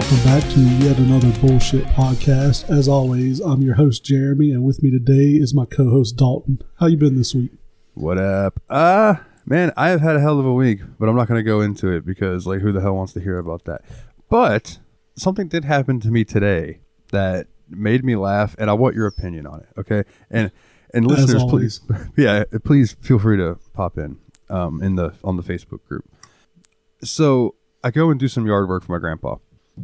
Welcome back to yet another bullshit podcast. As always, I'm your host Jeremy, and with me today is my co-host Dalton. How you been this week? What up? Uh man, I have had a hell of a week, but I'm not going to go into it because like who the hell wants to hear about that? But something did happen to me today that made me laugh and I want your opinion on it, okay? And and As listeners always. please yeah, please feel free to pop in um in the on the Facebook group. So, I go and do some yard work for my grandpa.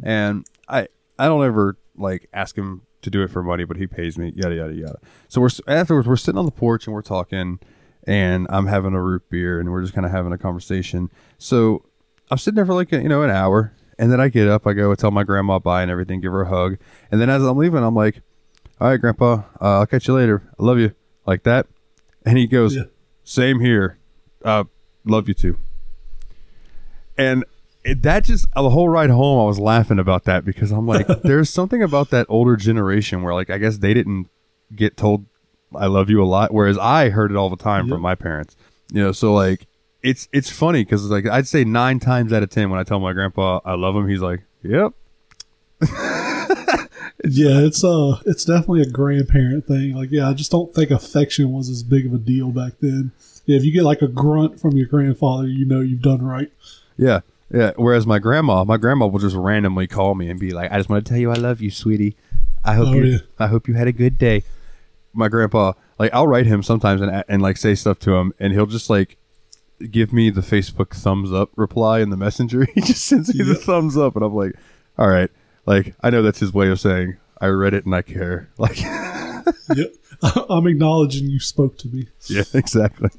And I I don't ever like ask him to do it for money, but he pays me yada yada yada. So we're afterwards we're sitting on the porch and we're talking and I'm having a root beer and we're just kind of having a conversation. So I'm sitting there for like you know an hour, and then I get up, I go tell my grandma bye and everything, give her a hug, and then as I'm leaving, I'm like, "All right, Grandpa, uh, I'll catch you later. I love you," like that, and he goes, Yeah. "Same here, uh, love you too." And it, that just the whole ride home, I was laughing about that because I'm like, there's something about that older generation where like I guess they didn't get told I love you a lot, whereas I heard it all the time Yep. from my parents. You know, so like it's it's funny because like I'd say nine times out of ten when I tell my grandpa I love him, he's like, "Yep, Yeah, it's uh, it's definitely a grandparent thing. Like, yeah, I just don't think affection was as big of a deal back then. Yeah, if you get like a grunt from your grandfather, you know you've done right. yeah, yeah." Whereas my grandma, my grandma will just randomly call me and be like, "I just want to tell you I love you, sweetie. I hope Oh, you yeah. I hope you had a good day." My grandpa, like, I'll write him sometimes and and like say stuff to him, and he'll just like give me the Facebook thumbs up reply in the messenger. he just sends me the thumbs up, and I'm like, "All right." Like I know that's his way of saying I read it and I care. Like. yep, I'm acknowledging you spoke to me. Yeah, exactly.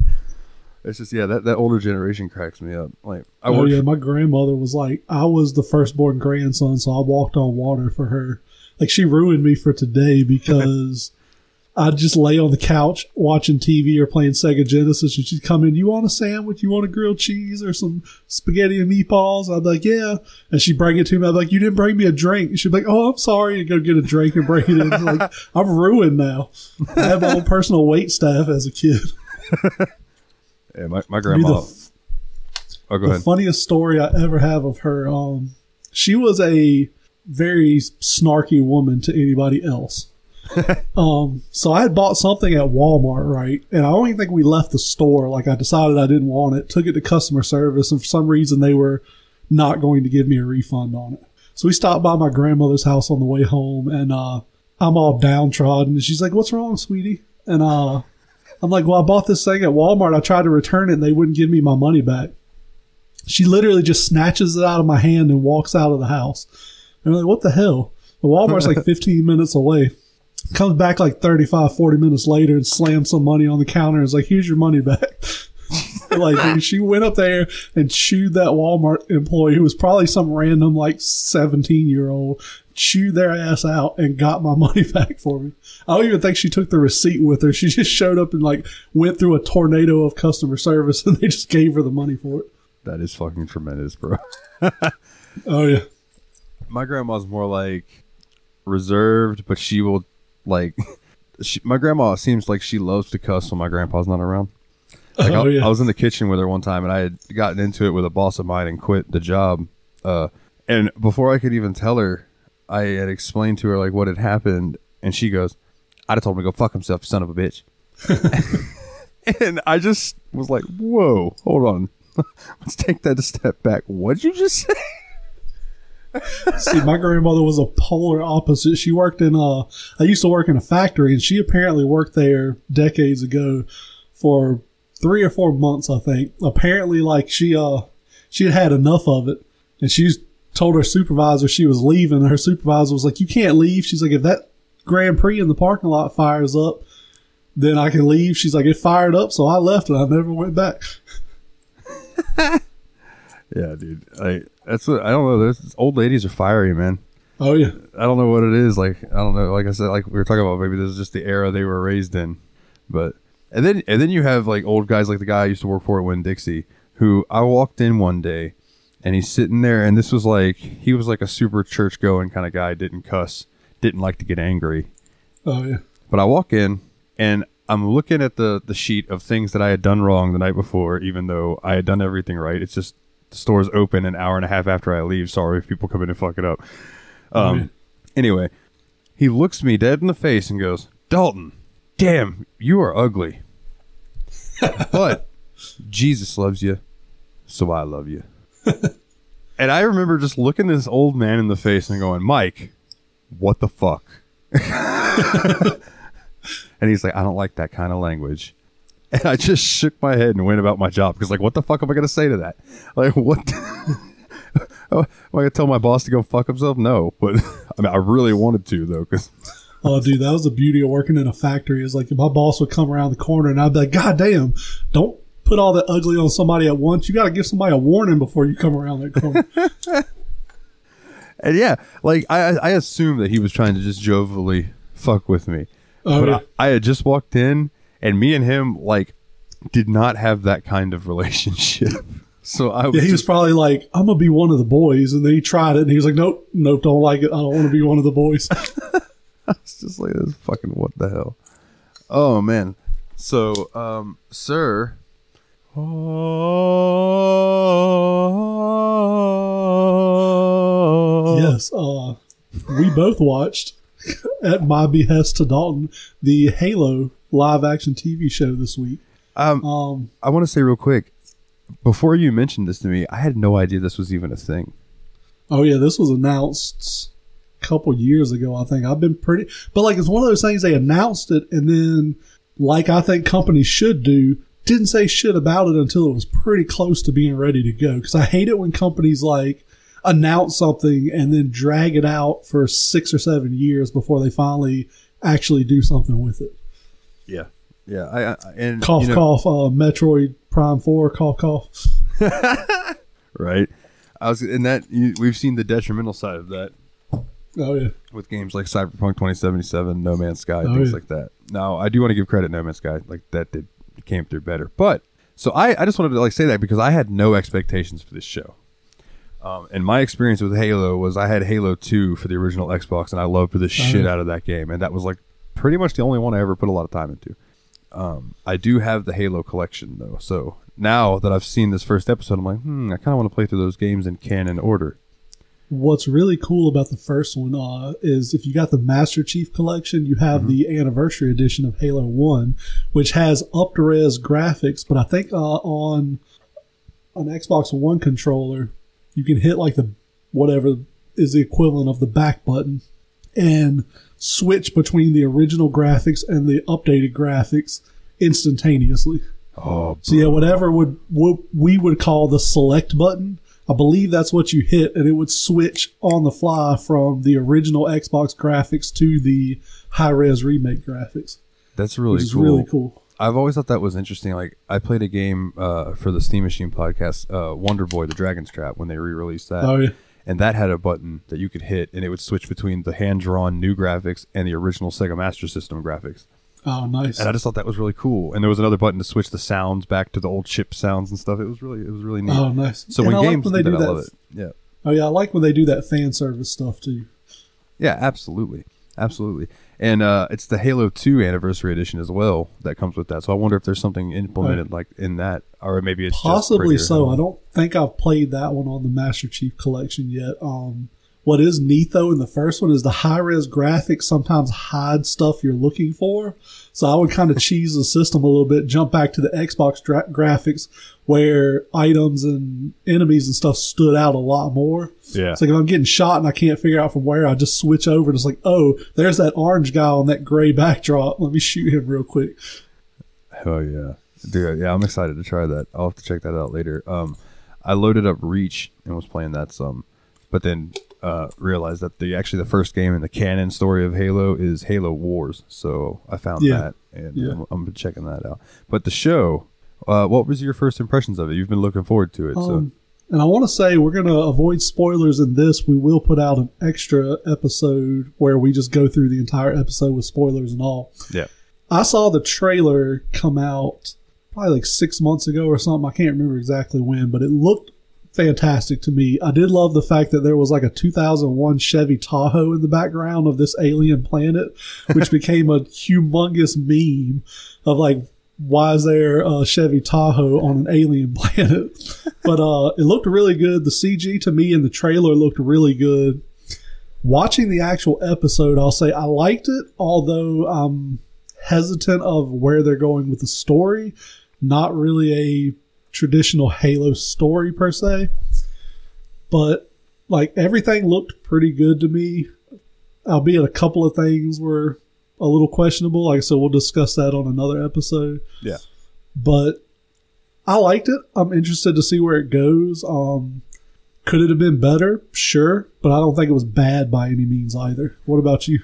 It's just yeah, that, that older generation cracks me up. Like I oh yeah, my grandmother was like, I was the firstborn grandson, so I walked on water for her. Like she ruined me for today because I'd just lay on the couch watching TV or playing Sega Genesis, and she'd come in. You want a sandwich? You want a grilled cheese or some spaghetti and meatballs? I'd be like, yeah, and she'd bring it to me. I'd be like, you didn't bring me a drink. And she'd be like, oh, I'm sorry, and go get a drink and bring it in. like I'm ruined now. I had my own personal wait staff as a kid. yeah, my, my grandma. the oh, go the ahead. funniest story I ever have of her. Um, she was a very snarky woman to anybody else. um, so I had bought something at Walmart, right? And I don't even think we left the store. Like I decided I didn't want it, took it to customer service, and for some reason they were not going to give me a refund on it. So we stopped by my grandmother's house on the way home, and uh, I'm all downtrodden. And she's like, "What's wrong, sweetie?" And uh, I'm like, "Well, I bought this thing at Walmart. I tried to return it, and they wouldn't give me my money back." She literally just snatches it out of my hand and walks out of the house. And I'm like, what the hell? The Walmart's like 15 minutes away. Comes back like 35, 40 minutes later and slams some money on the counter and is like, here's your money back. like, she went up there and chewed that Walmart employee who was probably some random like 17 year old, chewed their ass out and got my money back for me. I don't even think she took the receipt with her. She just showed up and like went through a tornado of customer service and they just gave her the money for it. That is fucking tremendous, bro. Oh, yeah. My grandma's more like reserved, but she will like. She, my grandma seems like she loves to cuss when my grandpa's not around. Like Oh, I, yeah. I was in the kitchen with her one time, and I had gotten into it with a boss of mine and quit the job. Uh, and before I could even tell her, I had explained to her like what had happened, and she goes, "I'd have told him to go fuck himself, son of a bitch." and I just was like, "Whoa, hold on, let's take that a step back. What'd you just say?" See, my grandmother was a polar opposite. She worked in a. I used to work in a factory and she apparently worked there decades ago for three or four months, I think. Apparently like she uh she had had enough of it and she's told her supervisor she was leaving her supervisor was like, You can't leave. She's like, if that Grand Prix in the parking lot fires up, then I can leave. She's like, it fired up, so I left and I never went back. Yeah, dude. I that's what I don't know. There's old ladies are fiery, man. Oh yeah. I don't know what it is. Like I don't know. Like I said, like we were talking about, maybe this is just the era they were raised in. But and then and then you have like old guys like the guy I used to work for at Winn Dixie, who I walked in one day, and he's sitting there, and this was like he was like a super church going kind of guy. Didn't cuss, didn't like to get angry. Oh yeah. But I walk in and I'm looking at the the sheet of things that I had done wrong the night before, even though I had done everything right. It's just the store's open an hour and a half after I leave. Sorry if people come in and fuck it up. Um, yeah. Anyway, he looks me dead in the face and goes, Dalton, damn, you are ugly. but Jesus loves you, so I love you. and I remember just looking this old man in the face and going, Mike, what the fuck? and he's like, I don't like that kind of language. And I just shook my head and went about my job because, like, what the fuck am I going to say to that? Like, what? Oh, am I going to tell my boss to go fuck himself? No, but I mean, I really wanted to though because Oh, dude, that was the beauty of working in a factory. Is like my boss would come around the corner and I'd be like, God damn, don't put all that ugly on somebody at once. You got to give somebody a warning before you come around that corner. And yeah, like I, I assumed that he was trying to just jovially fuck with me. Oh, but yeah. I, I had just walked in, and me and him like did not have that kind of relationship. So I was, Yeah, he was just- probably like, I'm gonna be one of the boys, and then he tried it, and he was like, Nope, nope, don't like it. I don't want to be one of the boys. it's just like this fucking what the hell. Oh man. So um, sir. yes, uh, we both watched at my behest to Dalton the Halo live action TV show this week. Um, Um, I want to say real quick, before you mentioned this to me, I had no idea this was even a thing. oh yeah, this was announced couple years ago. I think I've been pretty, but like it's one of those things they announced it, and then like I think companies should do. Didn't say shit about it until it was pretty close to being ready to go. Because I hate it when companies like announce something and then drag it out for six or seven years before they finally actually do something with it. Yeah, yeah. I, I and Cough, you know- cough. Uh, Metroid Prime Four. Cough, cough. right? I was in that you, we've seen the detrimental side of that Oh yeah. with games like Cyberpunk 2077, No Man's Sky, Oh, things yeah. like that. Now, I do want to give credit No Man's Sky, like that did came through better. But so I, I just wanted to like say that because I had no expectations for this show. Um, and my experience with Halo was I had Halo 2 for the original Xbox, and I loved the shit yeah. out of that game, and that was like pretty much the only one I ever put a lot of time into. Um, I do have the Halo collection though, so now that I've seen this first episode, I'm like, hmm, I kind of want to play through those games in canon order. What's really cool about the first one uh, is if you got the Master Chief collection, you have Mm-hmm. the anniversary edition of Halo One, which has up to res graphics. But I think uh, on an Xbox One controller, you can hit like the whatever is the equivalent of the back button and switch between the original graphics and the updated graphics instantaneously. Oh, So yeah, whatever would what we would call the select button, I believe that's what you hit, and it would switch on the fly from the original Xbox graphics to the high res remake graphics, that's really cool. really cool. I've always thought that was interesting. Like I played a game uh, for the Steam Machine podcast, uh, Wonder Boy: The Dragon's Trap, when they re-released that, Oh yeah, and that had a button that you could hit, and it would switch between the hand-drawn new graphics and the original Sega Master System graphics. Oh nice. And I just thought that was really cool. And there was another button to switch the sounds back to the old chip sounds and stuff. It was really, it was really neat. Oh nice. so And when I like games when they do that, I love it. Yeah, Oh yeah, I like when they do that fan service stuff too. yeah, absolutely, absolutely. And uh, it's the Halo Two Anniversary Edition as well that comes with that. So I wonder if there's something implemented like in that, or maybe it's Possibly so. I don't think I've played that one on the Master Chief collection yet. Um, what is neat though in the first one is the high res graphics sometimes hide stuff you're looking for. So I would kind of cheese the system a little bit, jump back to the Xbox dra- graphics where items and enemies and stuff stood out a lot more. Yeah. It's like if I'm getting shot and I can't figure out from where, I just switch over and it's like, oh, there's that orange guy on that gray backdrop. Let me shoot him real quick. Oh yeah, dude. Yeah, I'm excited to try that. I'll have to check that out later. Um, I loaded up Reach and was playing that some, but then uh, realized that the actually the first game in the canon story of Halo is Halo Wars. So I found Yeah. that and Yeah. I'm, I'm checking that out. But the show, uh, what was your first impressions of it? You've been looking forward to it. so Um, and I want to say we're going to avoid spoilers in this. We will put out an extra episode where we just go through the entire episode with spoilers and all. yeah, I saw the trailer come out probably like six months ago or something. I can't remember exactly when, but it looked fantastic to me. I did love the fact that there was like a 2001 Chevy Tahoe in the background of this alien planet, which became a humongous meme of like why is there a Chevy Tahoe on an alien planet? but uh, it looked really good. The CG to me in the trailer looked really good. Watching the actual episode, I'll say I liked it, although I'm hesitant of where they're going with the story. Not really a traditional Halo story per se, but like everything looked pretty good to me. Albeit a couple of things were a little questionable. Like I said, we'll discuss that on another episode. Yeah. But I liked it. I'm interested to see where it goes. Um, could it have been better? Sure, but I don't think it was bad by any means either. What about you?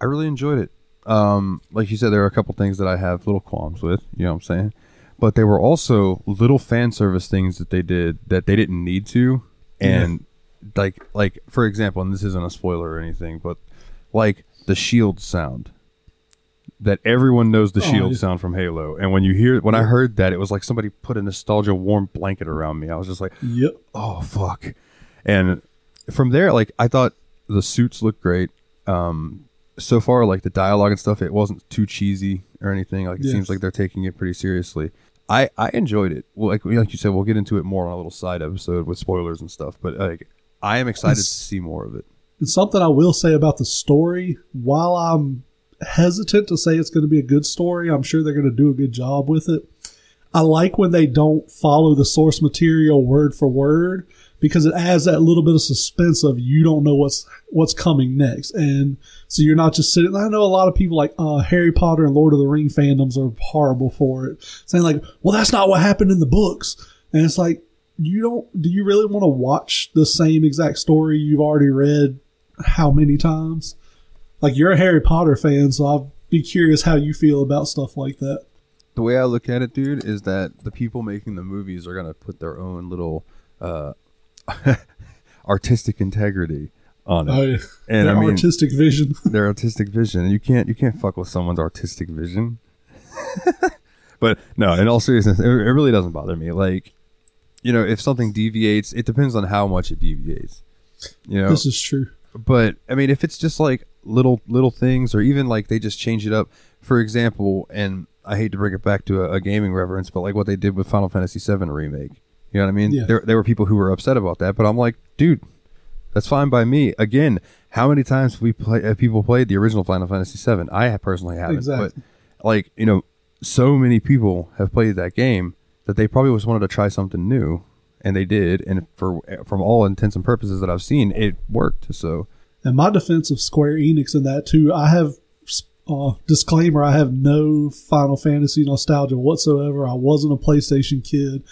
I really enjoyed it. Um, like you said, there are a couple things that I have little qualms with. You know what I'm saying? But they were also little fan service things that they did that they didn't need to, and like like for example, and this isn't a spoiler or anything, but like the shield sound. That everyone knows the Oh, shield yeah. sound from Halo, and when you hear when I heard that, it was like somebody put a nostalgia warm blanket around me. I was just like, Yep. oh fuck. And from there like i thought the suits looked great. Um so far like the dialogue and stuff it wasn't too cheesy or anything. Like it Yes. seems like they're taking it pretty seriously i i enjoyed it. Well like, like you said we'll get into it more on a little side episode with spoilers and stuff but like i am excited to see more of it. And something I will say about the story, while I'm hesitant to say it's going to be a good story, I'm sure they're going to do a good job with it. I like when they don't follow the source material word for word because it adds that little bit of suspense of you don't know what's what's coming next, and so you're not just sitting. I know a lot of people like uh, Harry Potter and Lord of the Ring fandoms are horrible for it, saying like, "Well, that's not what happened in the books," and it's like you don't. Do you really want to watch the same exact story you've already read how many times? Like you're a Harry Potter fan, so I'll be curious how you feel about stuff like that. the way i look at it dude is that the people making the movies are to put their own little uh artistic integrity on it Oh, and Their i mean artistic vision. their artistic vision. You can't you can't fuck with someone's artistic vision. but no, in all seriousness, it, it really doesn't bother me. Like, you know, if something deviates, it depends on how much it deviates. You know, This is true. but I mean, if it's just like little little things, or even like they just change it up. For example, and I hate to bring it back to a, a gaming reference, but like what they did with Final Fantasy VII remake. You know what I mean? Yeah. There there were people who were upset about that, but I'm like, dude, that's fine by me. Again, how many times have we play, have people played the original Final Fantasy VII? I personally haven't, Exactly. but like you know, so many people have played that game that they probably just wanted to try something new, and they did. And for from all intents and purposes that I've seen, it worked. So And my defense of Square Enix in that too, I have uh, disclaimer: I have no Final Fantasy nostalgia whatsoever. I wasn't a PlayStation kid,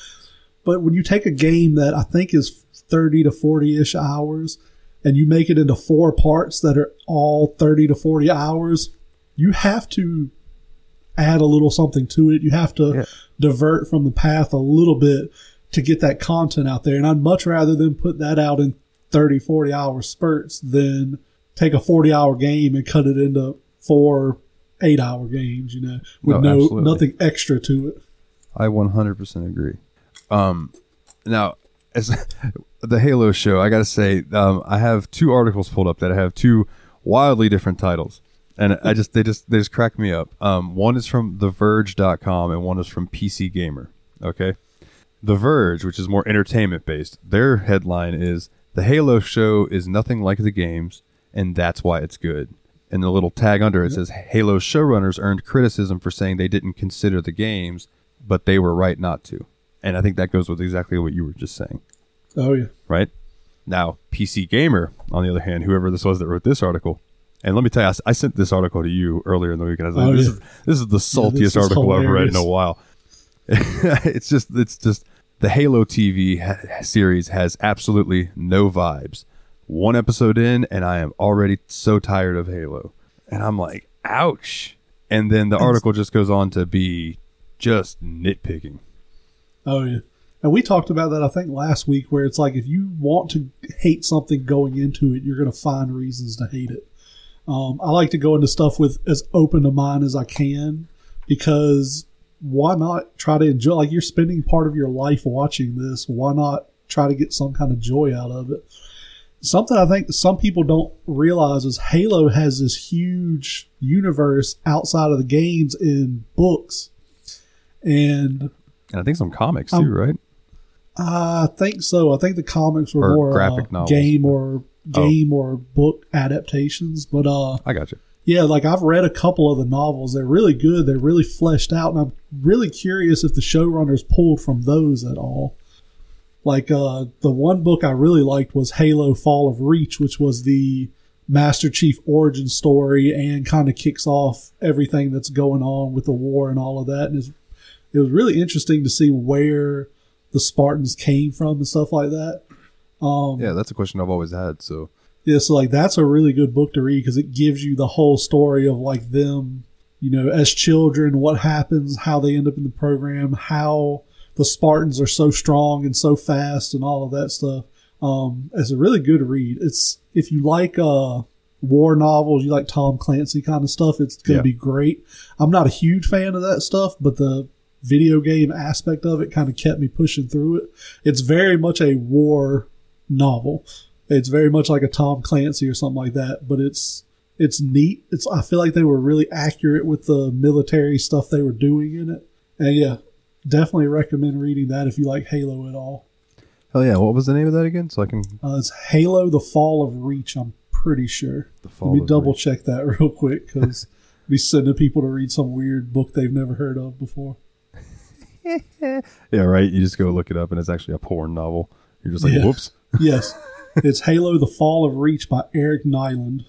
but when you take a game that I think is thirty to forty ish hours, and you make it into four parts that are all thirty to forty hours, you have to add a little something to it. You have to Yeah. divert from the path a little bit to get that content out there. And I'd much rather than put that out in 30, 40 hour spurts than take a 40 hour game and cut it into four, eight hour games, you know, with No, no, nothing extra to it. I 100% agree. Um, now, as the Halo show, I got to say, um, I have two articles pulled up that have two wildly different titles. And I just, they just, they just crack me up. Um, one is from TheVerge.com and one is from PC Gamer. Okay. The Verge, which is more entertainment based, their headline is The Halo show is nothing like the games, and that's why it's good. And the little tag under it says Halo showrunners earned criticism for saying they didn't consider the games, but they were right not to. And I think that goes with exactly what you were just saying, Oh, yeah. right? Now, PC Gamer, on the other hand, whoever this was that wrote this article, and let me tell you, I, sent this article to you earlier in the week, and I was like, Oh, this, yeah. is, this is the saltiest is article I've read in a while. it's just, it's just the Halo TV ha- series has absolutely no vibes. One episode in, and I am already so tired of Halo, and I'm like, ouch. And then the article just goes on to be just nitpicking. Oh yeah. And we talked about that I think last week where it's like if you want to hate something going into it, you're going to find reasons to hate it. Um, I like to go into stuff with as open a mind as I can because why not try to enjoy like you're spending part of your life watching this, why not try to get some kind of joy out of it? something I think some people don't realize is Halo has this huge universe outside of the games in books, and And I think some comics too, Um, right? I think so. I think the comics were Or more graphic uh, novels. game or game or book adaptations, but uh, I got you. yeah, like I've read a couple of the novels. They're really good. They're really fleshed out, and I'm really curious if the showrunners pulled from those at all. Like uh, the one book I really liked was Halo: Fall of Reach, which was the Master Chief origin story and kind of kicks off everything that's going on with the war and all of that. And it's, it was really interesting to see where the Spartans came from and stuff like that. Um, Yeah, that's a question I've always had. So yeah, so like that's a really good book to read because it gives you the whole story of like them, you know, as children, what happens, how they end up in the program, how the Spartans are so strong and so fast, and all of that stuff. Um, it's a really good read. It's if you like uh war novels, you like Tom Clancy kind of stuff, it's gonna Yeah. be great. I'm not a huge fan of that stuff, but the video game aspect of it kind of kept me pushing through it. It's very much a war novel. It's very much like a Tom Clancy or something like that, but it's it's neat. It's I feel like they were really accurate with the military stuff they were doing in it. And yeah, definitely recommend reading that if you like Halo at all. hell yeah, what was the name of that again? So I can Uh, it's Halo: The Fall of Reach. I'm pretty sure. the fall. Let me double Reach. check that real quick because be sending people to read some weird book they've never heard of before. Yeah, right. You just go look it up, and it's actually a porn novel. You're just like, Yeah. whoops. Yes, it's Halo: The Fall of Reach by Eric Nylund.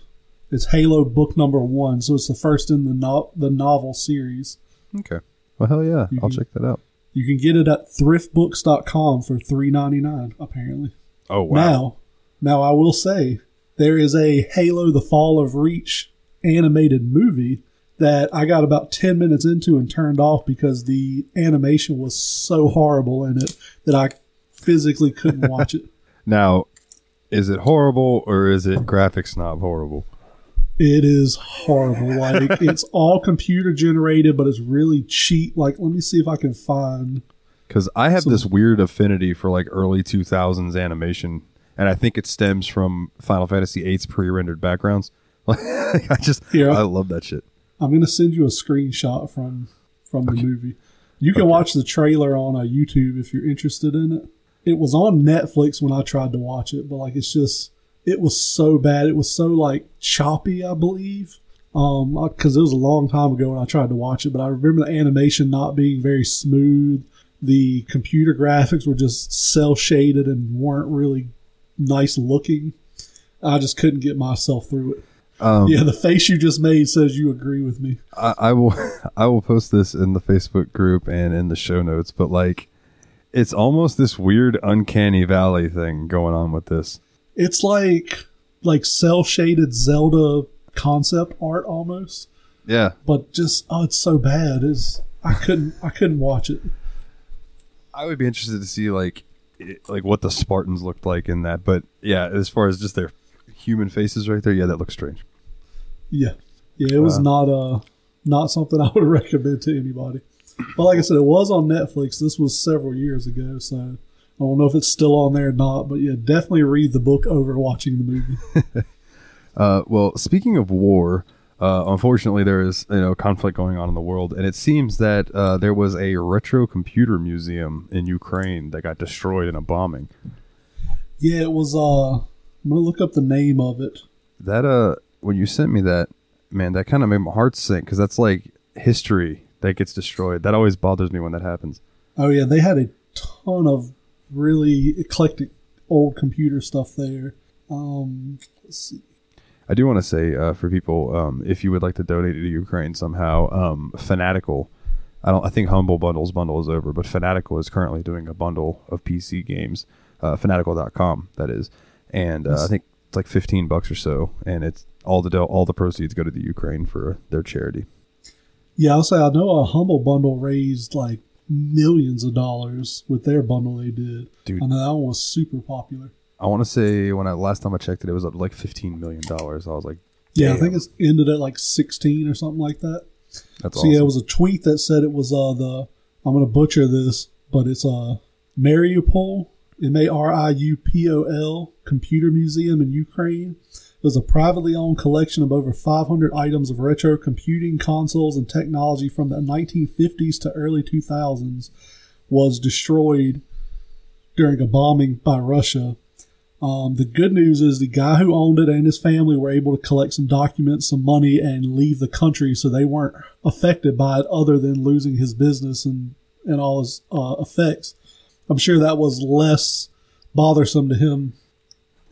It's Halo book number one, so it's the first in the no- the novel series. Okay. Well, hell yeah, You I'll can- check that out. You can get it at thriftbooks.com for three ninety nine. Apparently, Oh wow. now, now I will say there is a Halo: The Fall of Reach animated movie that I got about ten minutes into and turned off because the animation was so horrible in it that I physically couldn't watch it. Now, is it horrible or is it graphics snob horrible? It is horrible. Like it's all computer generated, but it's really cheap. Like, let me see if I can find. Because I have So- this weird affinity for like early 2000s animation, and I think it stems from Final Fantasy VIII's pre-rendered backgrounds. Like, I just, Here. I love that shit. I'm gonna send you a screenshot from from the movie. You can Okay. watch the trailer on uh, YouTube if you're interested in it. It was on Netflix when I tried to watch it, but like it's just it was so bad. It was so like choppy, I believe. Um, because it was a long time ago when I tried to watch it, but I remember the animation not being very smooth. The computer graphics were just cel shaded and weren't really nice looking. I just couldn't get myself through it. Um, Yeah, the face you just made says you agree with me. I, I will, I will post this in the Facebook group and in the show notes. But like, it's almost this weird uncanny valley thing going on with this. It's like like cel shaded Zelda concept art almost, Yeah, but just oh, it's so bad. Is I couldn't I couldn't watch it. I would be interested to see like, it, like what the Spartans looked like in that. But yeah, as far as just their human faces right there, yeah, that looks strange. Yeah, yeah, it was Uh. not uh not something I would recommend to anybody. But like I said, it was on Netflix. This was several years ago, so I don't know if it's still on there or not. But yeah, definitely read the book over watching the movie. Uh, well, speaking of war, uh, unfortunately, there is you know conflict going on in the world, and it seems that uh, there was a retro computer museum in Ukraine that got destroyed in a bombing. yeah, it was. uh I'm gonna look up the name of it. That uh, when you sent me that, man, that kind of made my heart sink because that's like history that gets destroyed. That always bothers me when that happens. Oh yeah, they had a ton of really eclectic old computer stuff there. Um, let's see. I do want to say uh, for people, um, if you would like to donate to Ukraine somehow, um, Fanatical. I don't. I think Humble Bundles bundle is over, but Fanatical is currently doing a bundle of PC games. Uh, Fanatical.com, that is, and uh, I think it's like fifteen bucks or so, and it's all the all the proceeds go to the Ukraine for their charity. Yeah, I'll say I know a humble bundle raised like millions of dollars with their bundle they did. Dude. I know that one was super popular. I want to say when I last time I checked it, it was up like fifteen million dollars. I was like, Yeah, I think it's ended at like sixteen or something like that. that's so awesome. yeah, it was a tweet that said it was uh the I'm gonna butcher this, but it's uh Mariupol M A R I U P O L Computer Museum in Ukraine. It was a privately owned collection of over 500 items of retro computing consoles and technology from the 1950s to early 2000s was destroyed during a bombing by Russia. Um, the good news is the guy who owned it and his family were able to collect some documents, some money, and leave the country, so they weren't affected by it, other than losing his business and and all his uh, effects. I'm sure that was less bothersome to him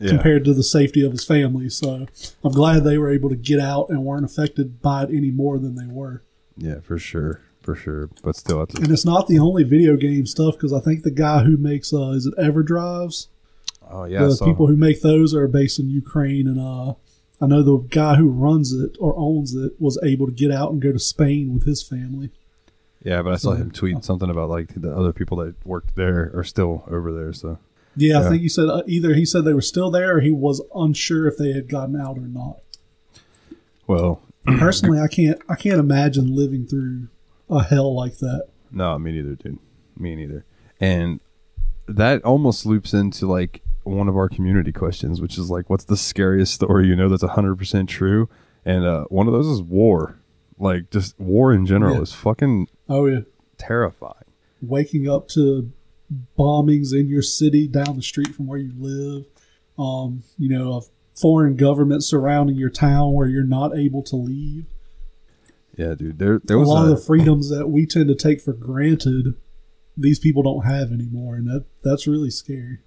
Yeah. compared to the safety of his family. So I'm glad they were able to get out and weren't affected by it any more than they were. Yeah, for sure. For sure. But still, And it's not the only video game stuff because I think the guy who makes uh, is it EverDrives? oh yeah. The people who make those are based in Ukraine, and uh, I know the guy who runs it or owns it was able to get out and go to Spain with his family. Yeah, but I saw him tweet something about like the other people that worked there are still over there. So Yeah, Yeah. I think he said uh, either he said they were still there or he was unsure if they had gotten out or not. well, Personally, I can't I can't imagine living through a hell like that. No, me neither, dude. Me neither. And that almost loops into like one of our community questions, which is like, what's the scariest story you know that's 100% true? And uh, one of those is war. Like, just war in general Yeah. is fucking Oh yeah, terrifying. waking up to bombings in your city down the street from where you live. Um, you know, a foreign government surrounding your town where you're not able to leave. Yeah, dude. There, there was a lot a, of the freedoms that we tend to take for granted. These people don't have anymore, and that that's really scary.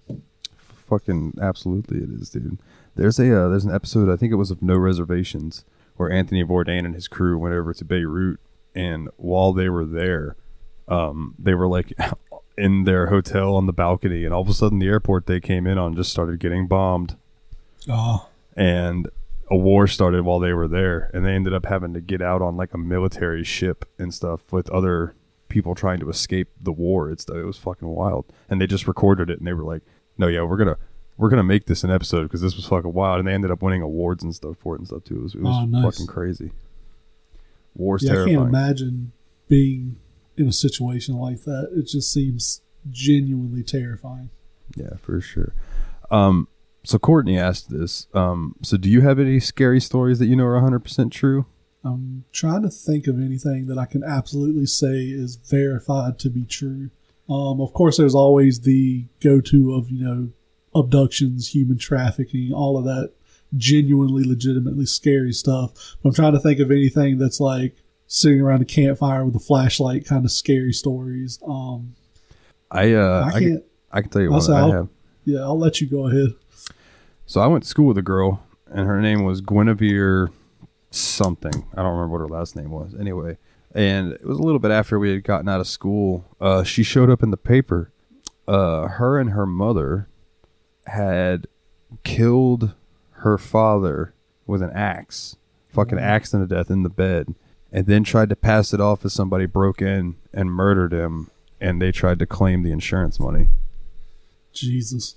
fucking absolutely it is, dude. There's a uh, there's an episode I think it was of No Reservations where Anthony Bourdain and his crew went over to Beirut, and while they were there, um, they were like in their hotel on the balcony, and all of a sudden the airport they came in on just started getting bombed, Oh, and a war started while they were there, and they ended up having to get out on like a military ship and stuff with other people trying to escape the war. It's it was fucking wild, and they just recorded it, and they were like, "No, yeah, we're gonna." We're gonna make this an episode because this was fucking wild, and they ended up winning awards and stuff for it and stuff too. It was, it was Oh, nice. fucking crazy. War's yeah, I can't imagine being in a situation like that. It just seems genuinely terrifying. Yeah, for sure. Um, so Courtney asked this. Um, so do you have any scary stories that you know are 100% true? I'm trying to think of anything that I can absolutely say is verified to be true. Um, of course, there's always the go-to of you know abductions, human trafficking, all of that genuinely, legitimately scary stuff. But I'm trying to think of anything that's like sitting around a campfire with a flashlight, kind of scary stories. Um, I uh, I I, can, can't. I can tell you say I have. Yeah, I'll let you go ahead. So I went to school with a girl, and her name was Guinevere something. I don't remember what her last name was. Anyway, and it was a little bit after we had gotten out of school. Uh, she showed up in the paper. Uh, her and her mother had killed her father with an axe, fucking axed him to death in the bed, and then tried to pass it off as somebody broke in and murdered him, and they tried to claim the insurance money. Jesus.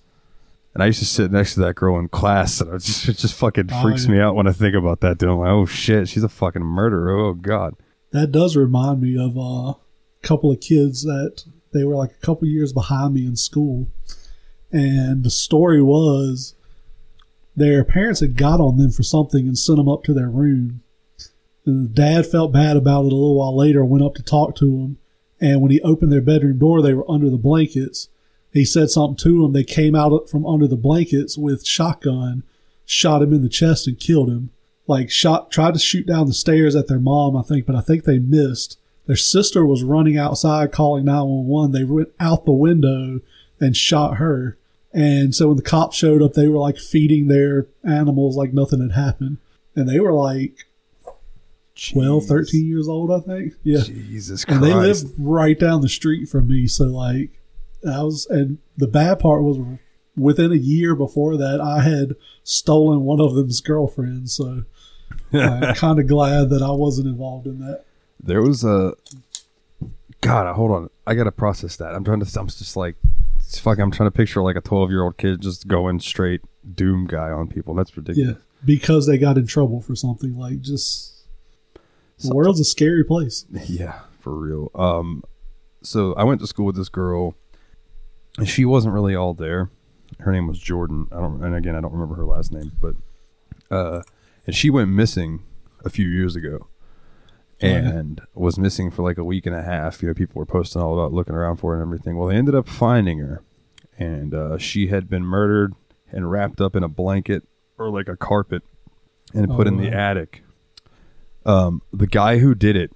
And I used to sit next to that girl in class, and I just it just fucking Oh, freaks me out when I think about that. Dude, I'm like, oh shit, she's a fucking murderer. Oh god. That does remind me of uh, a couple of kids that they were like a couple years behind me in school. And the story was their parents had got on them for something and sent them up to their room. And the dad felt bad about it a little while later, went up to talk to them. And when he opened their bedroom door, they were under the blankets. He said something to them. They came out from under the blankets with shotgun, shot him in the chest, and killed him like shot tried to shoot down the stairs at their mom i think but i think they missed their sister was running outside calling 911 they went out the window and shot her and so when the cops showed up they were like feeding their animals like nothing had happened and they were like 12 Jeez. 13 years old i think yeah Jesus Christ. and they lived right down the street from me so like i was and the bad part was within a year before that i had stolen one of them's girlfriends so I'm kind of glad that I wasn't involved in that. there was a God. Hold on, I gotta process that. I'm trying to. I'm just like, it's fucking. I'm trying to picture like a 12 year old kid just going straight doom guy on people. That's ridiculous. Yeah, because they got in trouble for something. Like, just the world's a scary place. Yeah, for real. Um, so I went to school with this girl, and she wasn't really all there. Her name was Jordan. I don't, and again, I don't remember her last name, but uh, and she went missing a few years ago. And was missing for like a week and a half. You know, people were posting all about looking around for her and everything. Well, they ended up finding her, and uh, she had been murdered and wrapped up in a blanket or like a carpet and put Oh, in the wow. attic. Um, the guy who did it,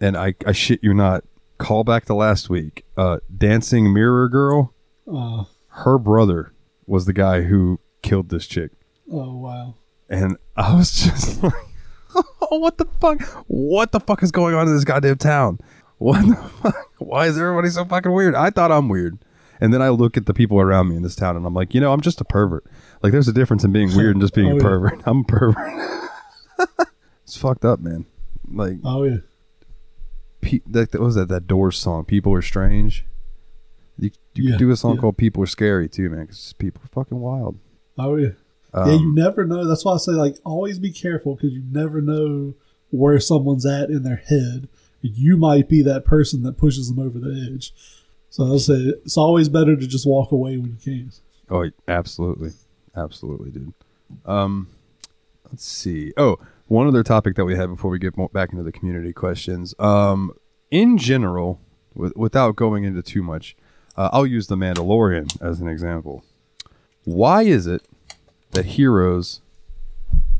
and I, I shit you not, call back to last week. Uh, Dancing Mirror Girl, Uh, her brother was the guy who killed this chick, oh wow. and I was just like, "Oh, what the fuck? What the fuck is going on in this goddamn town? What the fuck? Why is everybody so fucking weird? I thought I'm weird." And then I look at the people around me in this town, and I'm like, you know, I'm just a pervert. Like, there's a difference in being weird and just being Oh, a yeah. pervert. I'm a pervert. it's fucked up, man. Like, Oh yeah. pe- that, what was that that Doors song? People are strange. You, you Yeah, could do a song yeah. called "People Are Scary" too, man. Because people are fucking wild. Oh yeah. Um, yeah, you never know. That's why I say like always be careful because you never know where someone's at in their head. You might be that person that pushes them over the edge. So I say it's always better to just walk away when you can. Oh, absolutely, absolutely, dude. Um, let's see. Oh, one other topic that we had before we get back into the community questions. Um, in general, with, without going into too much, uh, I'll use the Mandalorian as an example. Why is it that heroes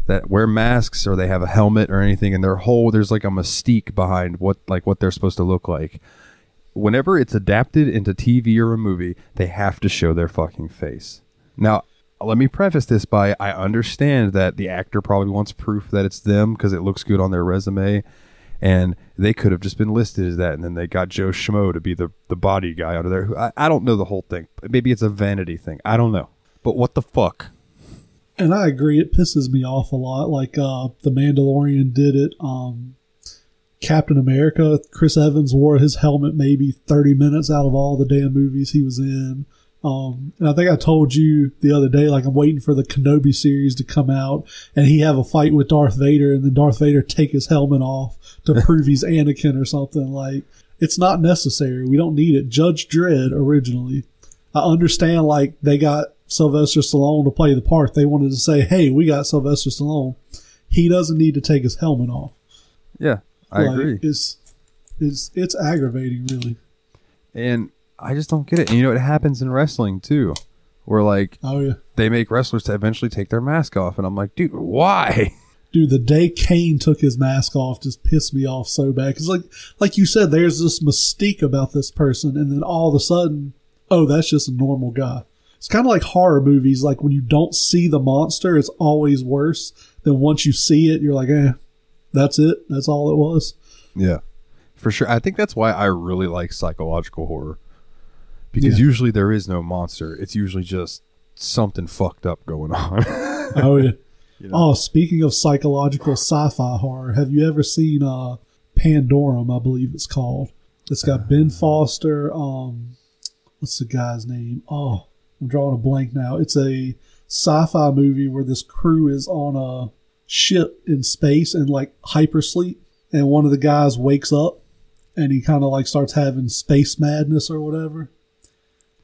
that wear masks or they have a helmet or anything and their whole there's like a mystique behind what like what they're supposed to look like whenever it's adapted into TV or a movie, they have to show their fucking face. Now, let me preface this by I understand that the actor probably wants proof that it's them because it looks good on their resume. And they could have just been listed as that, and then they got Joe Schmo to be the, the body guy under there. Who- I, I don't know the whole thing. Maybe it's a vanity thing. I don't know. But what the fuck? And I agree, it pisses me off a lot. Like uh, the Mandalorian did it. Um, Captain America, Chris Evans wore his helmet maybe thirty minutes out of all the damn movies he was in. Um, and I think I told you the other day, like I'm waiting for the Kenobi series to come out, and he have a fight with Darth Vader, and then Darth Vader take his helmet off to prove he's Anakin or something. Like it's not necessary. We don't need it. Judge Dredd originally, I understand. Like they got Sylvester Stallone to play the part. They wanted to say, "Hey, we got Sylvester Stallone. He doesn't need to take his helmet off." Yeah, I Like, agree. It's it's it's aggravating, really. And I just don't get it. And you know, it happens in wrestling too, where like Oh yeah. they make wrestlers to eventually take their mask off, and I'm like, dude, why? Dude, the day Kane took his mask off just pissed me off so bad. Because, like, like you said, there's this mystique about this person, and then all of a sudden, oh, that's just a normal guy. It's kind of like horror movies. Like when you don't see the monster, it's always worse than once you see it. You're like, eh, that's it. That's all it was. Yeah, for sure. I think that's why I really like psychological horror because Yeah. usually there is no monster. It's usually just something fucked up going on. Oh yeah. You know? Oh, speaking of psychological sci-fi horror, have you ever seen uh Pandorum? I believe it's called. It's got Ben Foster. Um, what's the guy's name? Oh, I'm drawing a blank now. It's a sci-fi movie where this crew is on a ship in space and like hypersleep, and one of the guys wakes up and he kind of like starts having space madness or whatever.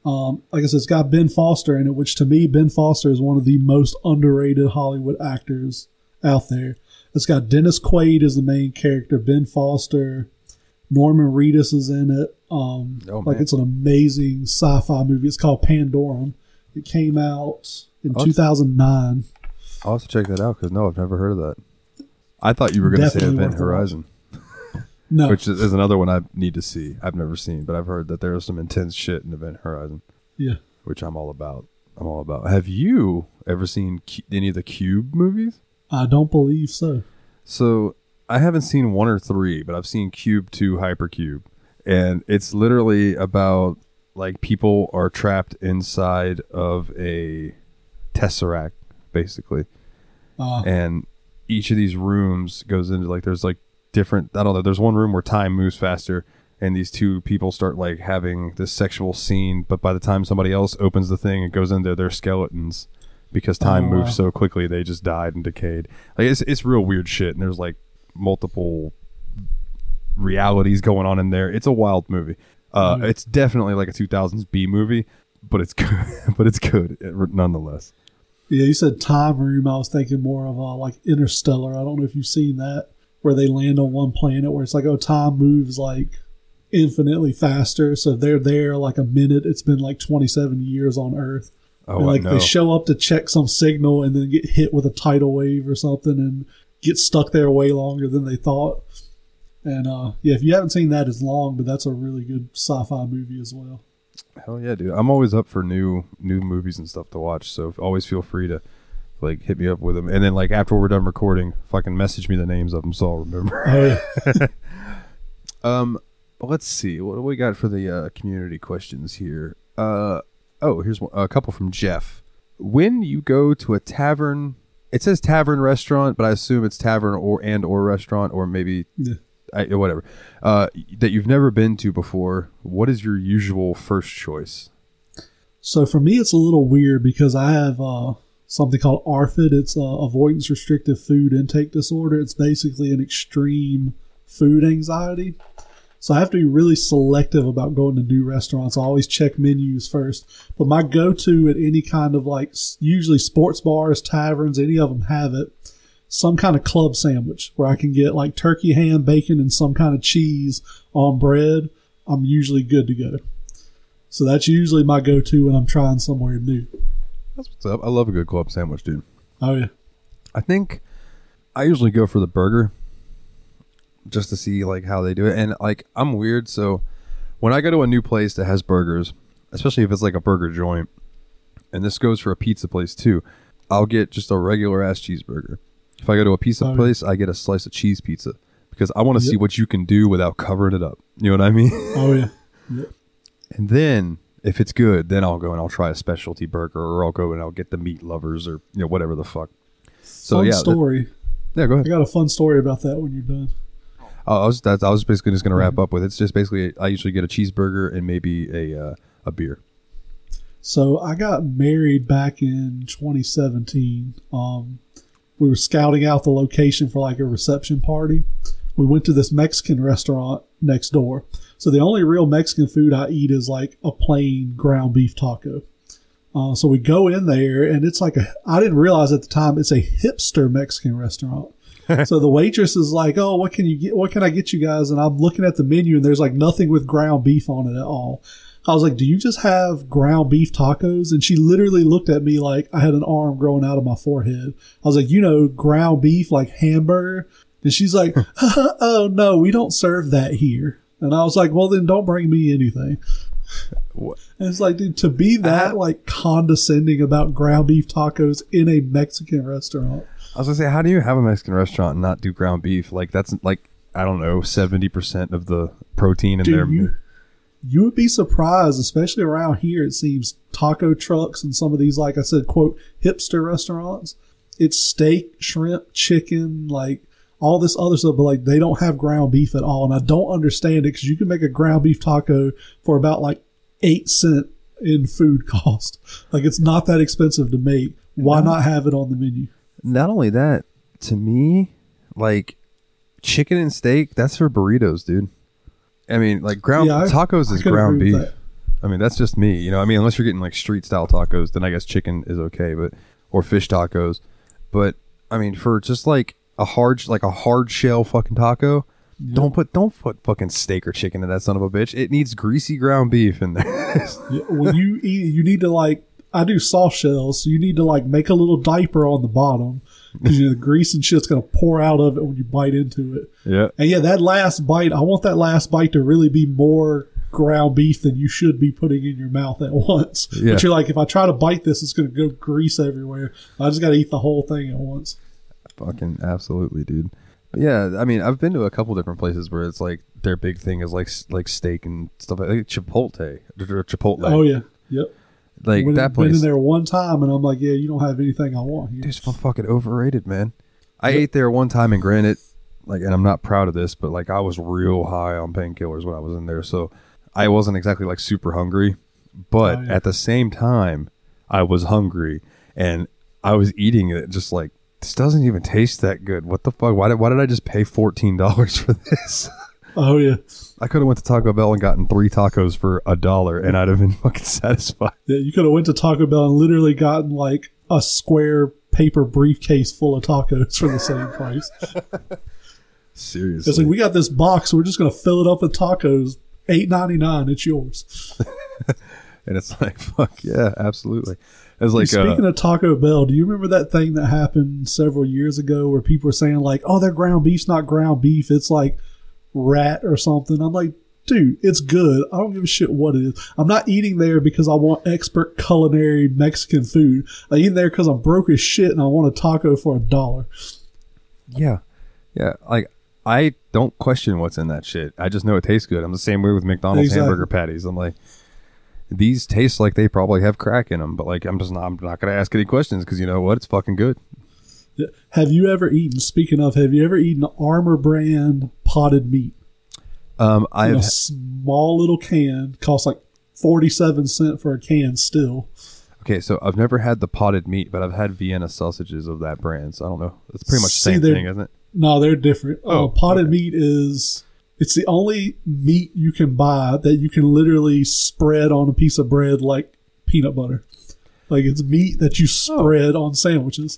Um, like I said, it's got Ben Foster in it, which to me, Ben Foster is one of the most underrated Hollywood actors out there. It's got Dennis Quaid as the main character, Ben Foster, Norman Reedus is in it. Um, Oh, like it's an amazing sci-fi movie. It's called Pandorum. It came out in Oh, 2009. I'll have to check that out because no, I've never heard of that. I thought you were going to say Event worth a watch. Horizon, No, which is, is another one I need to see. I've never seen, but I've heard that there is some intense shit in Event Horizon, yeah, which I'm all about. I'm all about. Have you ever seen any of the Cube movies? I don't believe so. So I haven't seen one or three, but I've seen Cube Two Hypercube, and it's literally about like people are trapped inside of a tesseract, basically, Uh, and each of these rooms goes into like there's like different. I don't know. There's one room where time moves faster. And these two people start like having this sexual scene, but by the time somebody else opens the thing, it goes into their skeletons because time Oh, wow. moves so quickly they just died and decayed. Like it's it's real weird shit, and there's like multiple realities going on in there. It's a wild movie. Uh, Mm. It's definitely like a 2000s B movie, but it's good. but it's good nonetheless. Yeah, you said time room. I was thinking more of uh, like Interstellar. I don't know if you've seen that, where they land on one planet where it's like, oh, time moves like infinitely faster. So they're there like a minute, it's been like 27 years on Earth. Oh, and, like I know. they show up to check some signal and then get hit with a tidal wave or something and get stuck there way longer than they thought. And uh, yeah, if you haven't seen that, it's long, but that's a really good sci-fi movie as well. Hell yeah, dude! I'm always up for new new movies and stuff to watch. So always feel free to like hit me up with them. And then like after we're done recording, fucking message me the names of them so I'll remember. Oh yeah, Um, let's see what do we got for the uh, community questions here. Uh, oh, here's one, a couple from Jeff. When you go to a tavern, it says tavern restaurant, but I assume it's tavern or and or restaurant or maybe Yeah. I, whatever uh, that you've never been to before. What is your usual first choice? So for me, it's a little weird because I have uh, something called ARFID. It's uh, avoidance restrictive food intake disorder. It's basically an extreme food anxiety. So I have to be really selective about going to new restaurants. I always check menus first. But my go-to at any kind of like usually sports bars, taverns, any of them have it. Some kind of club sandwich where I can get like turkey, ham, bacon, and some kind of cheese on bread. I'm usually good to go. So that's usually my go-to when I'm trying somewhere new. That's what's up. I love a good club sandwich, dude. Oh yeah, I think I usually go for the burger just to see like how they do it. And like I'm weird, so when I go to a new place that has burgers, especially if it's like a burger joint, and this goes for a pizza place too, I'll get just a regular ass cheeseburger. If I go to a pizza yeah. place, I get a slice of cheese pizza because I want to see what you can do without covering it up. You know what I mean? oh yeah. And then if it's good, then I'll go and I'll try a specialty burger, or I'll go and I'll get the meat lovers, or you know whatever the fuck. So fun yeah, that- story. Yeah, go ahead. I got a fun story about that when you're done. Oh, I was that's, I was basically just gonna wrap up with it's just basically I usually get a cheeseburger and maybe a uh, a beer. So I got married back in 2017. Um, we were scouting out the location for like a reception party. We went to this Mexican restaurant next door. So the only real Mexican food I eat is like a plain ground beef taco. Uh, so we go in there and it's like a, I didn't realize at the time it's a hipster Mexican restaurant. so the waitress is like, "Oh, what can you get? What can I get you guys?" And I'm looking at the menu and there's like nothing with ground beef on it at all. I was like, "Do you just have ground beef tacos?" And she literally looked at me like I had an arm growing out of my forehead. I was like, "You know, ground beef like hamburger?" And she's like, "Oh no, we don't serve that here." And I was like, "Well, then don't bring me anything." What? And it's like, dude, to be that like condescending about ground beef tacos in a Mexican restaurant. I was gonna say, how do you have a Mexican restaurant and not do ground beef? Like that's like I don't know, seventy percent of the protein in Dude, there. you, you would be surprised, especially around here. It seems taco trucks and some of these, like I said, quote hipster restaurants. It's steak, shrimp, chicken, like all this other stuff, but like they don't have ground beef at all, and I don't understand it because you can make a ground beef taco for about like eight cent in food cost. Like it's not that expensive to make. Why not have it on the menu? Not only that, to me, like chicken and steak, that's for burritos, dude. I mean, like ground Yeah, I- tacos is ground beef. I mean, that's just me. You know, I mean, unless you're getting like street style tacos, then I guess chicken is okay, but or fish tacos. But I mean, for just like a hard, like a hard shell fucking taco, don't put don't put fucking steak or chicken in that son of a bitch. It needs greasy ground beef in there. Yeah, when you eat, you need to like. I do soft shells, so you need to like make a little diaper on the bottom because you know, the grease and shit's gonna pour out of it when you bite into it. yeah, And yeah, that last bite, I want that last bite to really be more ground beef than you should be putting in your mouth at once. Yeah. But you're like, if I try to bite this, it's gonna go grease everywhere. I just gotta eat the whole thing at once. fucking absolutely, dude. But yeah, I mean, I've been to a couple different places where it's like their big thing is like like steak and stuff like, like Chipotle or Chipotle. Oh yeah, yep. Like Went- that Been in there one time, and I'm like, yeah, you don't have anything I want here. Dude, it's fucking overrated, man. I ate there one time, and granted, like, and I'm not proud of this, but like, I was real high on painkillers when I was in there, so I wasn't exactly like super hungry. But Oh, yeah. at the same time, I was hungry, and I was eating it just like this doesn't even taste that good. What the fuck? Why did Why did I just pay fourteen dollars for this? Oh yeah, I could have went to Taco Bell and gotten three tacos for a dollar, and I'd have been fucking satisfied. yeah. You could have went to Taco Bell and literally gotten like a square paper briefcase full of tacos for the same price. Seriously, It's like we got this box, we're just gonna fill it up with tacos. Eight ninety nine. It's yours. and it's like, fuck yeah, absolutely. It's like, Speaking uh, of Taco Bell, do you remember that thing that happened several years ago where people were saying like, "Oh, their ground beef's not ground beef; it's like rat or something." I'm like, dude, it's good. I don't give a shit what it is. I'm not eating there because I want expert culinary Mexican food. I eat there because I'm broke as shit and I want a taco for a dollar. yeah, yeah, like I don't question what's in that shit. I just know it tastes good. I'm the same way with McDonald's Exactly. hamburger patties. I'm like, these taste like they probably have crack in them, but like I'm just not, I'm not gonna ask any questions because you know what? It's fucking good. Have you ever eaten? Speaking of, have you ever eaten Armour brand potted meat? Um, I a I've small little can, costs like forty seven cent for a can. Still, okay, so I've never had the potted meat, but I've had Vienna sausages of that brand. So I don't know. It's pretty much the same thing, isn't it? No, they're different. Oh, uh, potted okay. meat is it's the only meat you can buy that you can literally spread on a piece of bread like peanut butter. Like it's meat that you Oh. spread on sandwiches.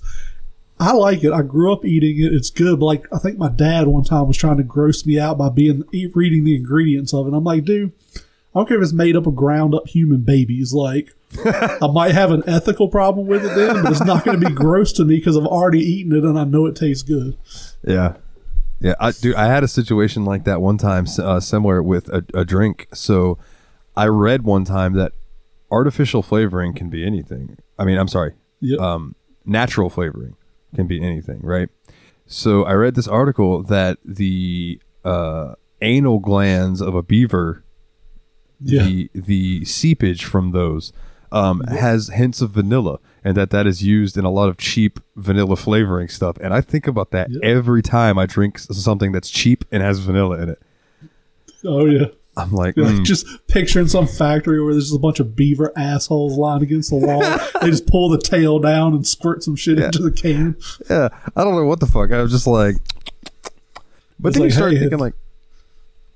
I like it. I grew up eating it. It's good. But like I think my dad one time was trying to gross me out by being eat, reading the ingredients of it. I'm like, dude, I don't care if it's made up of ground up human babies. Like I might have an ethical problem with it then, but it's not going to be gross to me because I've already eaten it and I know it tastes good. Yeah. Yeah, I do. I had a situation like that one time, uh, similar with a, a drink. So, I read one time that artificial flavoring can be anything. I mean, I'm sorry, Yep. um, natural flavoring can be anything, right? So, I read this article that the uh, anal glands of a beaver, Yeah. the the seepage from those, um, has hints of vanilla, and that that is used in a lot of cheap vanilla flavoring stuff. And I think about that Yep. every time I drink something that's cheap and has vanilla in it. Oh yeah. I'm like, Like mm, just picturing some factory where there's a bunch of beaver assholes lying against the wall. they just pull the tail down and squirt some shit into the can. yeah, I don't know what the fuck. I was just like, but It's then like, you start hey, thinking like,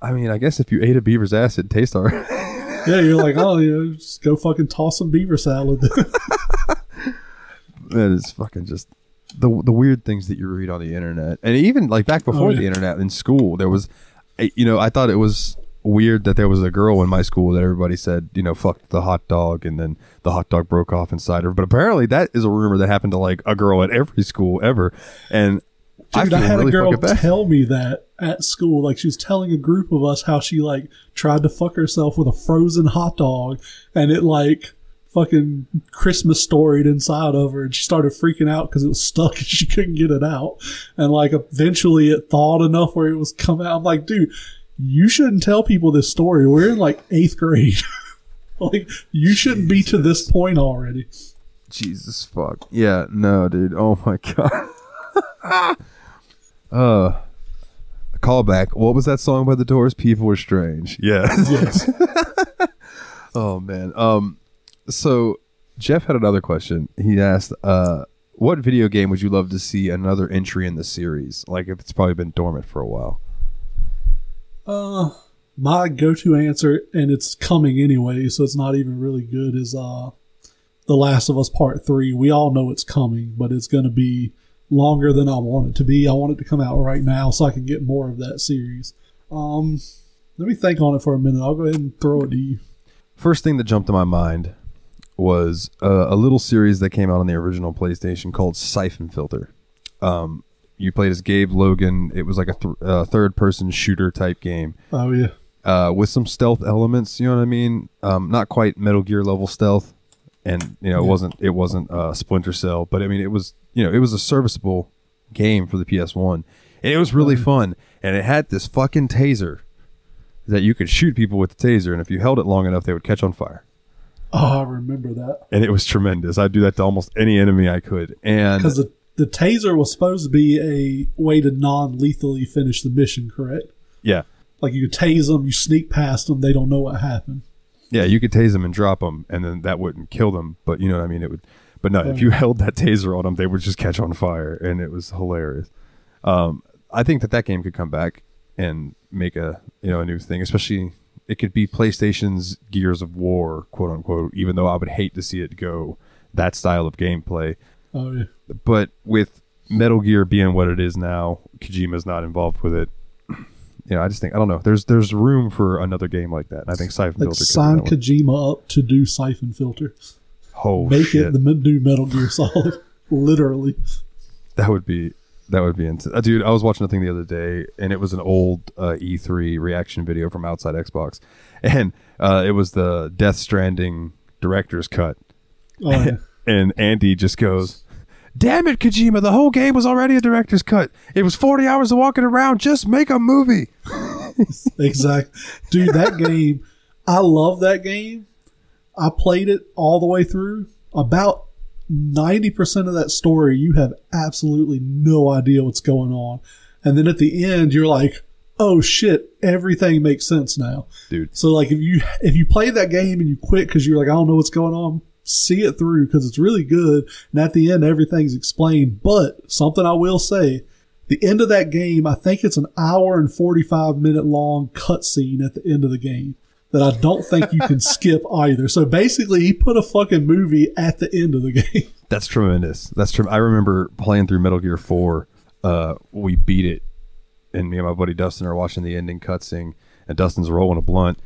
I mean, I guess if you ate a beaver's ass, it'd taste alright. Yeah, you're like, oh yeah, just go fucking toss some beaver salad. that is fucking just the the weird things that you read on the internet, and even like back before Oh, yeah. the internet in school, there was, you know, I thought it was weird that there was a girl in my school that everybody said, you know, fuck the hot dog, and then the hot dog broke off inside her. But apparently, that is a rumor that happened to like a girl at every school ever, and I Dude, feel I, had really a girl tell me that at school. Like she was telling a group of us how she like tried to fuck herself with a frozen hot dog, and it like fucking Christmas storied inside of her, and she started freaking out because it was stuck and she couldn't get it out. And like eventually, it thawed enough where it was coming out. I'm like, dude, you shouldn't tell people this story. We're in like eighth grade. like you shouldn't be to this point already. Jesus fuck. Yeah, no, dude. Oh my god. uh callback. What was that song by the Doors? People were strange. Yeah. Yes. oh man. Um so Jeff had another question. He asked, uh, what video game would you love to see another entry in the series? Like if it's probably been dormant for a while. Uh, my go-to answer, and it's coming anyway, so it's not even really good. Is uh, The Last of Us Part Three. We all know it's coming, but it's going to be longer than I want it to be. I want it to come out right now so I can get more of that series. Um, let me think on it for a minute. I'll go ahead and throw it to you. First thing that jumped to my mind was uh, a little series that came out on the original PlayStation called Siphon Filter. Um, you played as Gabe Logan. It was like a th- uh, third-person shooter type game Oh yeah, uh, with some stealth elements. You know what I mean? Um, not quite Metal Gear level stealth, and you know it Yeah. wasn't it wasn't uh, Splinter Cell, but I mean it was you know it was a serviceable game for the PS1, and it was really fun. And it had this fucking taser that you could shoot people with the taser, and if you held it long enough, they would catch on fire. oh I remember that And it was tremendous. I'd do that to almost any enemy I could. And because the the taser was supposed to be a way to non-lethally finish the mission. Correct? yeah, Like you could tase them, you sneak past them, they don't know what happened. yeah, you could tase them and drop them, and then that wouldn't kill them. But you know what I mean? It would. But no, if you held that taser on them, they would just catch on fire, and it was hilarious. Um, I think that that game could come back. and make a you know a new thing. Especially it could be PlayStation's Gears of War, quote unquote. Even though I would hate to see it go that style of gameplay, Oh yeah. but with Metal Gear being what it is now, Kojima's not involved with it. You know, I just think I don't know. There's there's room for another game like that. And I think Siphon Like Filter could sign. Kojima up to do Siphon Filter. Oh Make shit, it the new Metal Gear Solid. Literally. that would be that would be int- uh, dude. I was watching a thing the other day, and it was an old uh, E3 reaction video from outside Xbox, and uh, it was the Death Stranding director's cut, Oh, yeah. And Andy just goes. Damn it, Kojima! The whole game was already a director's cut. It was forty hours of walking around. Just make a movie. exactly. Dude, that game, I love that game. I played it all the way through. About 90% of that story, you have absolutely no idea what's going on. And then at the end, you're like, oh shit, everything makes sense now. Dude. So like if you if you play that game and you quit because you're like, I don't know what's going on, see it through because it's really good. And at the end, everything's explained. But something I will say, the end of that game, I think it's an hour and 45 minute long cutscene at the end of the game that I don't think you can skip either. So basically, he put a fucking movie at the end of the game. That's tremendous. That's true. I remember playing through Metal Gear Four. Uh, we beat it, and me and my buddy Dustin are watching the ending cutscene, and Dustin's rolling a blunt,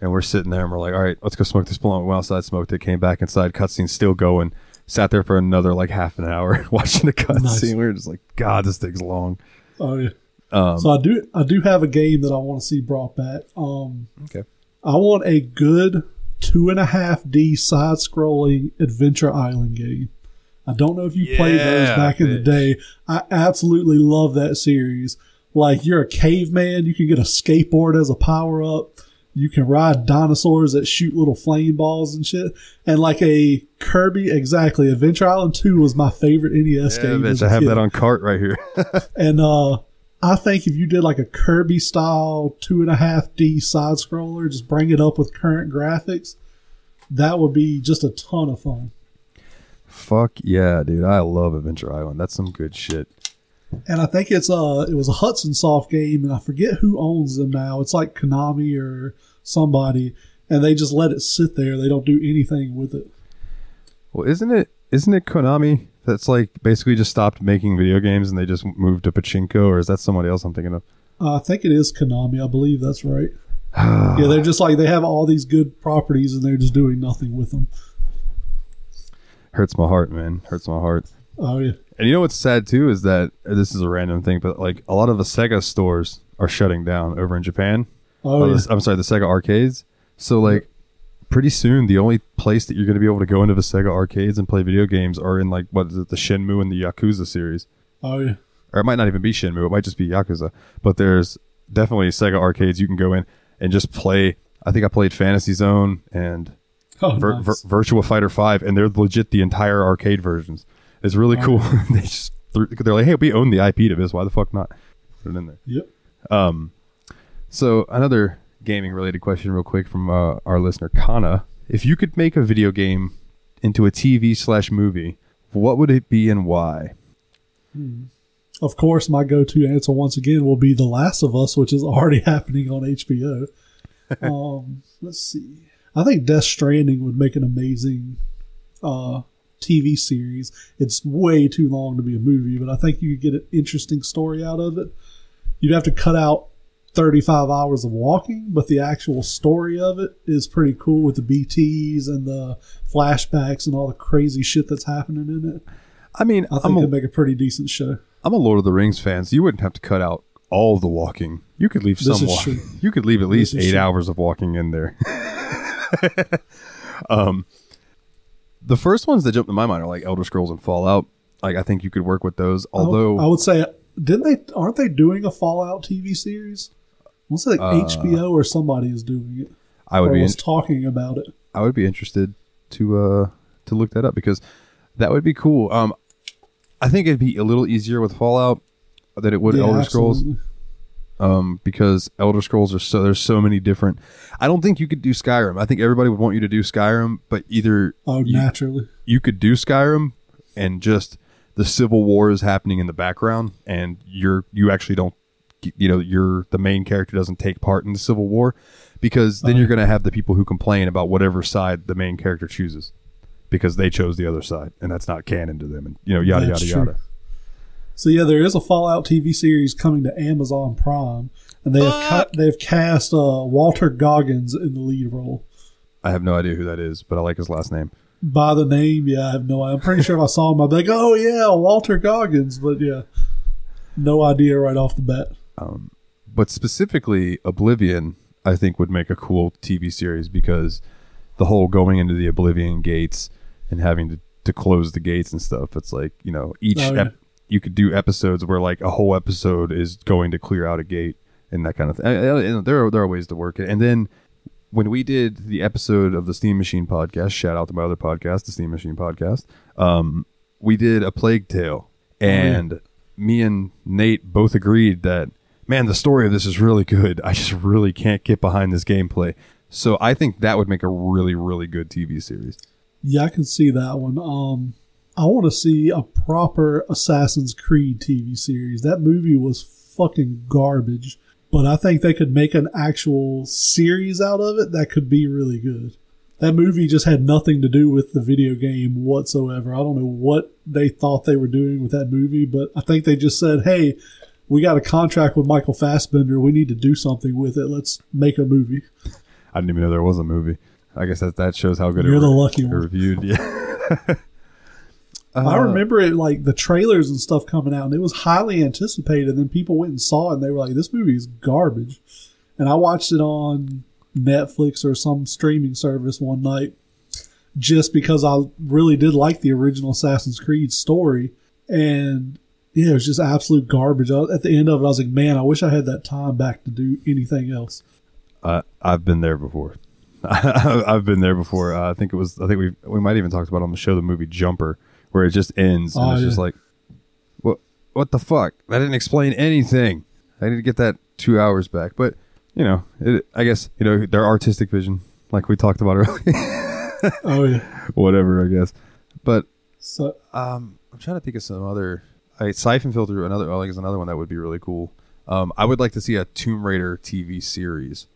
and we're sitting there, and we're like, "All right, let's go smoke this blunt." We went outside, smoked it, came back inside, cutscene still going. Sat there for another like half an hour watching the cutscene. Nice. We were just like, "God, this thing's long." Oh yeah. Um, So I do I do have a game that I want to see brought back. Um, okay. I want a good two and a half D side scrolling Adventure Island game. I don't know if you played those Yeah, back in the day. I absolutely love that series. Like you're a caveman, you can get a skateboard as a power up. You can ride dinosaurs that shoot little flame balls and shit. And like a Kirby, exactly. Adventure Island 2 was my favorite NES Yeah, game. bitch, as a I have kid. that on cart right here. And uh, I think if you did like a Kirby style two and a half D side scroller, just bring it up with current graphics, that would be just a ton of fun. Fuck yeah, dude! I love Adventure Island. That's some good shit. And I think it's uh it was a Hudson Soft game, and I forget who owns them now. It's like Konami or somebody, and they just let it sit there. They don't do anything with it. Well, isn't it? Isn't it Konami that's like basically just stopped making video games and they just moved to pachinko, or is that somebody else I'm thinking of? Uh, I think it is Konami. I believe that's right. yeah, they're just like they have all these good properties, and they're just doing nothing with them. Hurts my heart, man. Hurts my heart. Oh yeah. And you know what's sad too is that this is a random thing, but like a lot of the Sega stores are shutting down over in Japan. Oh, yeah. the- I'm sorry, the Sega arcades. So like pretty soon the only place that you're going to be able to go into the Sega arcades and play video games are in like what is it, the Shenmue and the Yakuza series. Oh yeah. Or it might not even be Shenmue, it might just be Yakuza. But there's definitely Sega arcades you can go in and just play. I think I played Fantasy Zone and Oh, Vir- nice. Vir- Virtua Fighter 5 and they're legit the entire arcade versions. It's really cool. they just they're like, "Hey, we own the IP to this. Why the fuck not?" Put it in there. Yep. Um, so another gaming related question, real quick, from uh, our listener Kana. If you could make a video game into a TV slash movie, what would it be and why? Of course, my go-to answer once again will be The Last of Us, which is already happening on HBO. um, let's see. I think Death Stranding would make an amazing uh, TV series. It's way too long to be a movie, but I think you could get an interesting story out of it. You'd have to cut out 35 hours of walking, but the actual story of it is pretty cool with the BTs and the flashbacks and all the crazy shit that's happening in it. I mean, I think a, it'd make a pretty decent show. I'm a Lord of the Rings fan, so you wouldn't have to cut out all the walking. You could leave This some walking. You could leave at least eight true. hours of walking in there. um, the first ones that jump to my mind are like Elder Scrolls and Fallout. Like I think you could work with those. Although I would say, didn't they? Aren't they doing a Fallout TV series? To say like HBO or somebody is doing it. I would be was talking about it. I would be interested to uh to look that up because that would be cool. Um, I think it'd be a little easier with Fallout than it would Yeah, Elder Scrolls. Um, because Elder Scrolls are so there's so many different. I don't think you could do Skyrim. I think everybody would want you to do Skyrim, but either Oh, you, naturally. you could do Skyrim and just the civil war is happening in the background and you're you actually don't you know you're the main character doesn't take part in the civil war because then Oh, you're going to have the people who complain about whatever side the main character chooses because they chose the other side and that's not canon to them and you know yada That's yada true. yada So yeah, there is a Fallout TV series coming to Amazon Prime, and they have ca- they have cast uh, Walter Goggins in the lead role. i have no idea who that is but i like his last name By the name, yeah, I have no. I'm pretty sure if I saw him, I'd be like, "Oh yeah, Walter Goggins," but yeah, no idea right off the bat. but specifically oblivion i think would make a cool tv series because the whole going into the oblivion gates and having to, to close the gates and stuff it's like you know each Oh, yeah. ep- you could do episodes where like a whole episode is going to clear out a gate and that kind of thing. There are there are ways to work it. And then when we did the episode of the steam machine podcast shout out to my other podcast the steam machine podcast um we did a plague tale. And me and nate both agreed that man the story of this is really good. I just really can't get behind this gameplay. So i think that would make a really really good tv series. Yeah, I can see that one. Um, I want to see a proper Assassin's Creed TV series. That movie was fucking garbage, but I think they could make an actual series out of it that could be really good. That movie just had nothing to do with the video game whatsoever. I don't know what they thought they were doing with that movie, but I think they just said, "Hey, we got a contract with Michael Fassbender. We need to do something with it. Let's make a movie." i didn't even know there was a movie i guess that that shows how good You're it the re- lucky one. reviewed yeah I Uh, remember it like the trailers and stuff coming out, and it was highly anticipated. And then people went and saw it, and they were like, "This movie is garbage." And I watched it on Netflix or some streaming service one night, just because I really did like the original Assassin's Creed story, and yeah, it was just absolute garbage. I, at the end of it, I was like, "Man, I wish I had that time back to do anything else." I I've been there before. I've been there before. Uh, I think it was. I think we we might even talked about on the show the movie Jumper, where it just ends and Oh, it's just like, what what the fuck? That didn't explain anything. I need to get that two hours back. But you know, it, I guess you know their artistic vision, like we talked about earlier. Oh yeah, Whatever, I guess. But so um, I'm trying to think of some other. I Siphon Filter, another. I think is another one that would be really cool. Um, I would like to see a Tomb Raider TV series.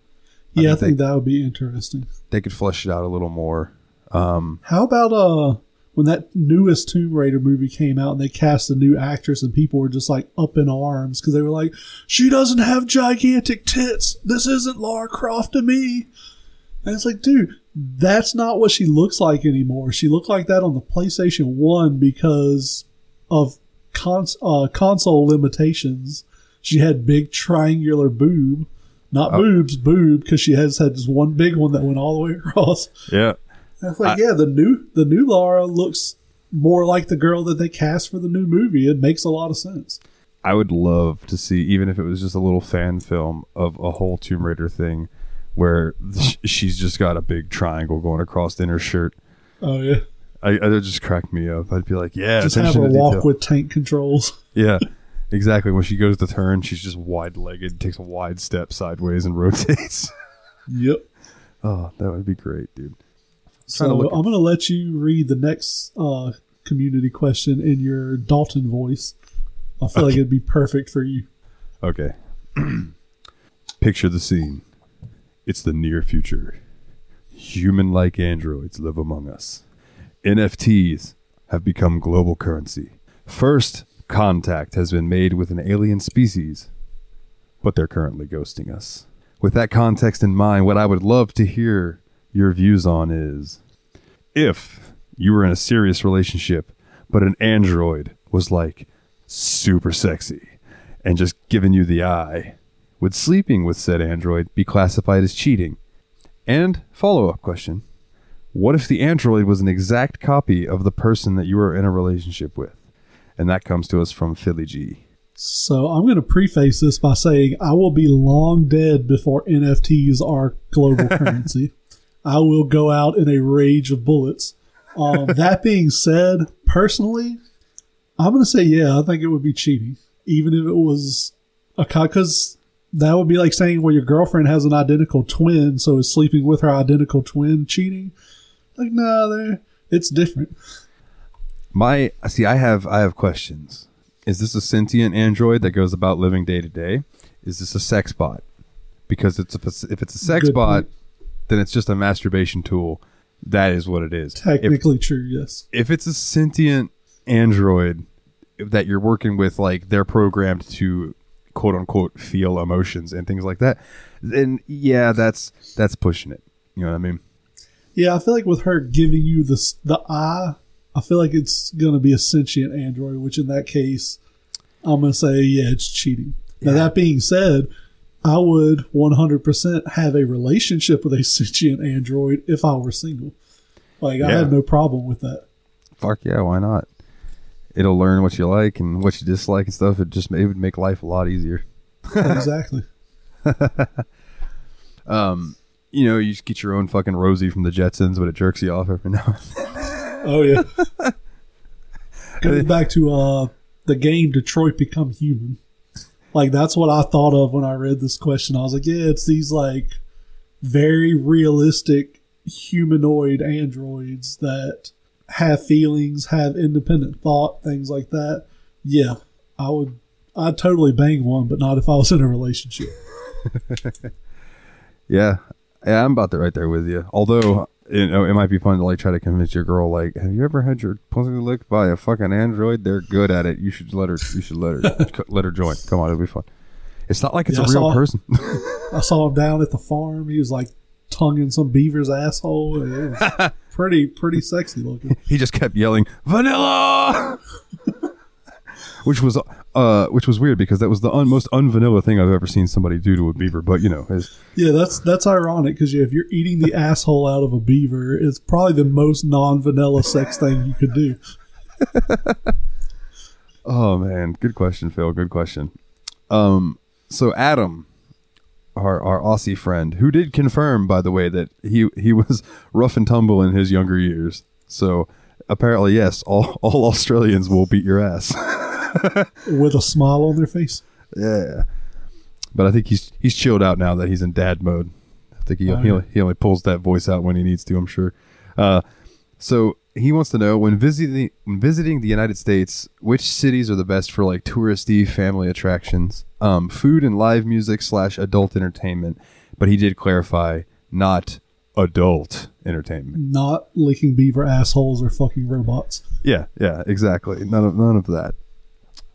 I yeah, I think think that would be interesting. They could flesh it out a little more. Um, How about uh when that newest Tomb Raider movie came out and they cast a new actress and people were just like up in arms because they were like, she doesn't have gigantic tits. This isn't Lara Croft to me. And it's like, dude, that's not what she looks like anymore. She looked like that on the PlayStation One because of cons- uh, console limitations. She had big triangular boob. Not Oh. boobs, boob, because she has had this one big one that went all the way across. yeah. I was like, yeah, the new the new Laura looks more like the girl that they cast for the new movie. It makes a lot of sense. I would love to see, even if it was just a little fan film of a whole Tomb Raider thing, where she's just got a big triangle going across in her shirt. Oh yeah, I, I would just crack me up. I'd be like, yeah, just have a walk detail. with tank controls. yeah, exactly. When she goes to turn, she's just wide legged, takes a wide step sideways, and rotates. Yep. oh, that would be great, dude. So I'm going to let you read the next uh, community question in your Dalton voice. I feel like it'd be perfect for you. Okay. Picture the scene. It's the near future. Human like androids live among us. NFTs have become global currency. First contact has been made with an alien species, but they're currently ghosting us. With that context in mind, what I would love to hear your views on is if you were in a serious relationship, but an android was like super sexy and just giving you the eye, would sleeping with said android be classified as cheating? And follow up question What if the android was an exact copy of the person that you were in a relationship with? And that comes to us from Philly G. So I'm going to preface this by saying I will be long dead before NFTs are global currency. I will go out in a rage of bullets. Um, that being said, personally, I'm going to say yeah. I think it would be cheating, even if it was a because that would be like saying, well, your girlfriend has an identical twin, so is sleeping with her identical twin cheating? Like, no, nah, it's different. My see, I have I have questions. Is this a sentient android that goes about living day to day? is this a sex bot? Because it's a, if it's a sex Good bot, point. Then it's just a masturbation tool. That is what it is. If, Technically true, yes. if it's a sentient android that you're working with, like they're programmed to quote unquote feel emotions and things like that, then yeah, that's that's pushing it. You know what I mean? Yeah, I feel like with her giving you the the eye, I feel like it's to be a sentient android, which in that case, I'm to say, yeah, it's cheating. Now, Yeah. that being said, I would 100% have a relationship with a sentient android if I were single. Like, I have no problem with that. Fuck yeah, why not? It'll learn what you like and what you dislike and stuff. It just it would make life a lot easier. exactly. Um, you know, you just get your own fucking Rosie from the Jetsons, but it jerks you off every now. and then. Oh, yeah. Going back to uh, the game Detroit Become Human. Like, that's what I thought of when I read this question. I was like, yeah, it's these, like, very realistic humanoid androids that have feelings, have independent thought, things like that. Yeah, I would. I'd totally bang one, but not if I was in a relationship. Yeah, yeah, I'm about that right there with you. Although you know, it might be fun to like try to convince your girl, like, have you ever had your pussy licked by a fucking android? They're good at it. You should let her. You should let her. c- let her join. Come on, it'll be fun. It's not like it's Yeah, a I real person. I saw him down at the farm. He was like tonguing some beaver's asshole. It was pretty, pretty sexy looking. he just kept yelling vanilla, which was uh, which was weird because that was the un- most unvanilla thing I've ever seen somebody do to a beaver. But you know, Yeah, that's that's ironic because yeah, if you're eating the asshole out of a beaver, it's probably the most non-vanilla sex thing you could do. Oh man, good question, Phil. Good question. Um, so Adam, our our Aussie friend, who did confirm, by the way, that he he was rough and tumble in his younger years. So apparently, yes, all all Australians will beat your ass. with a smile on their face. yeah, but I think he's he's chilled out now that he's in dad mode. I think he Oh, he, he only pulls that voice out when he needs to. I'm sure. Uh, so he wants to know when visiting when visiting the United States, which cities are the best for like touristy family attractions, um, food and live music slash adult entertainment. But he did clarify not adult entertainment. Not licking beaver assholes or fucking robots. Yeah, yeah, exactly. None of none of that.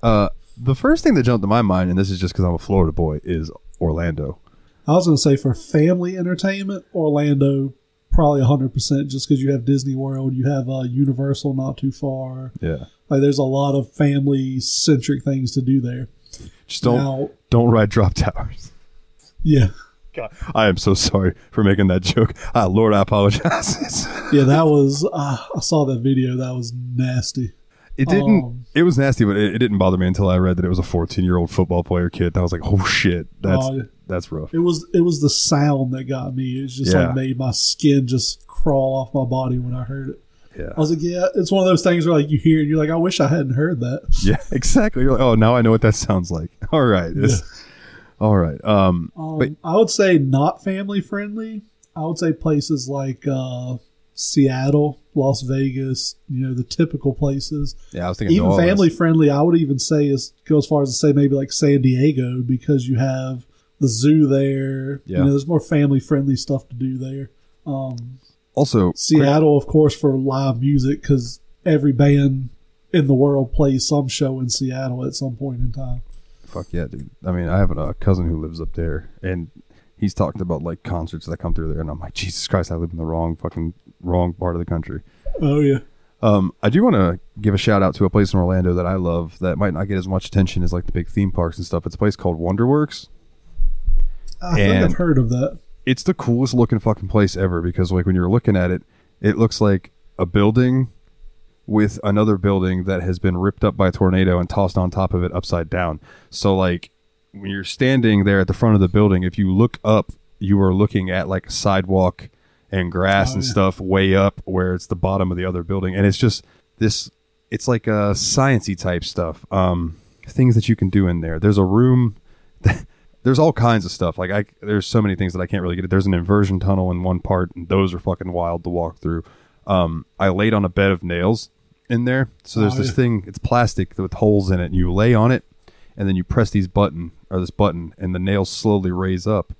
Uh, the first thing that jumped to my mind, and this is just because I'm a Florida boy, is Orlando. I was going to say for family entertainment, Orlando probably 100% just because you have Disney World, you have uh, Universal not too far. Yeah, Like there's a lot of family centric things to do there. just don't Now, don't ride drop towers. yeah. God, I am so sorry for making that joke. Ah, Lord, I apologize. Yeah, that was, uh, I saw that video. That was nasty. It didn't. Um, it was nasty, but it, it didn't bother me until I read that it was a 14 year old football player kid. And I was like, oh shit, that's yeah. that's rough. It was it was the sound that got me. It was just Yeah. like made my skin just crawl off my body when I heard it. Yeah, I was like, yeah, it's one of those things where like you hear it, and you're like, I wish I hadn't heard that. yeah, exactly. You're like, oh, now I know what that sounds like. All right, this- all right. Um, Um, But- I would say not family friendly. I would say places like uh, Seattle, Las Vegas, you know, the typical places. yeah, I was thinking Even family friendly, I would even say is go as far as to say maybe like San Diego because you have the zoo there. Yeah. You know, there's more family friendly stuff to do there. Um, Also, Seattle, of course, for live music because every band in the world plays some show in Seattle at some point in time. Fuck yeah, dude. I mean, I have a cousin who lives up there, and he's talked about like concerts that come through there, and I'm like, Jesus Christ, I live in the wrong fucking wrong part of the country. Oh yeah, Um, I do want to give a shout out to a place in Orlando that I love that might not get as much attention as like the big theme parks and stuff. It's a place called Wonderworks. I think And- I've heard of that. It's the coolest looking fucking place ever because like when you're looking at it, it looks like a building with another building that has been ripped up by a tornado and tossed on top of it upside down. So like when you're standing there at the front of the building, if you look up, you are looking at like a sidewalk and grass Oh, and yeah. stuff way up where it's the bottom of the other building, and it's just this. It's like a sciency type stuff. Um, things that you can do in there. There's a room. there's all kinds of stuff. Like I, there's so many things that I can't really get. it. There's an inversion tunnel in one part, and those are fucking wild to walk through. Um, I laid on a bed of nails in there, so there's Oh, this yeah. thing. It's plastic with holes in it, and you lay on it, and then you press these button or this button, and the nails slowly raise up,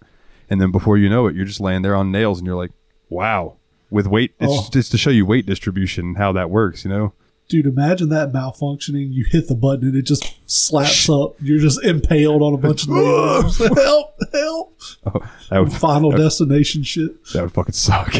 and then before you know it, you're just laying there on nails, and you're like, wow. With weight, it's Oh. just to show you weight distribution and how that works, you know. Dude, imagine that malfunctioning. You hit the button and it just slaps up. You're just impaled on a bunch of nails. help! Help! Oh, That would Final destination shit. That would fucking suck.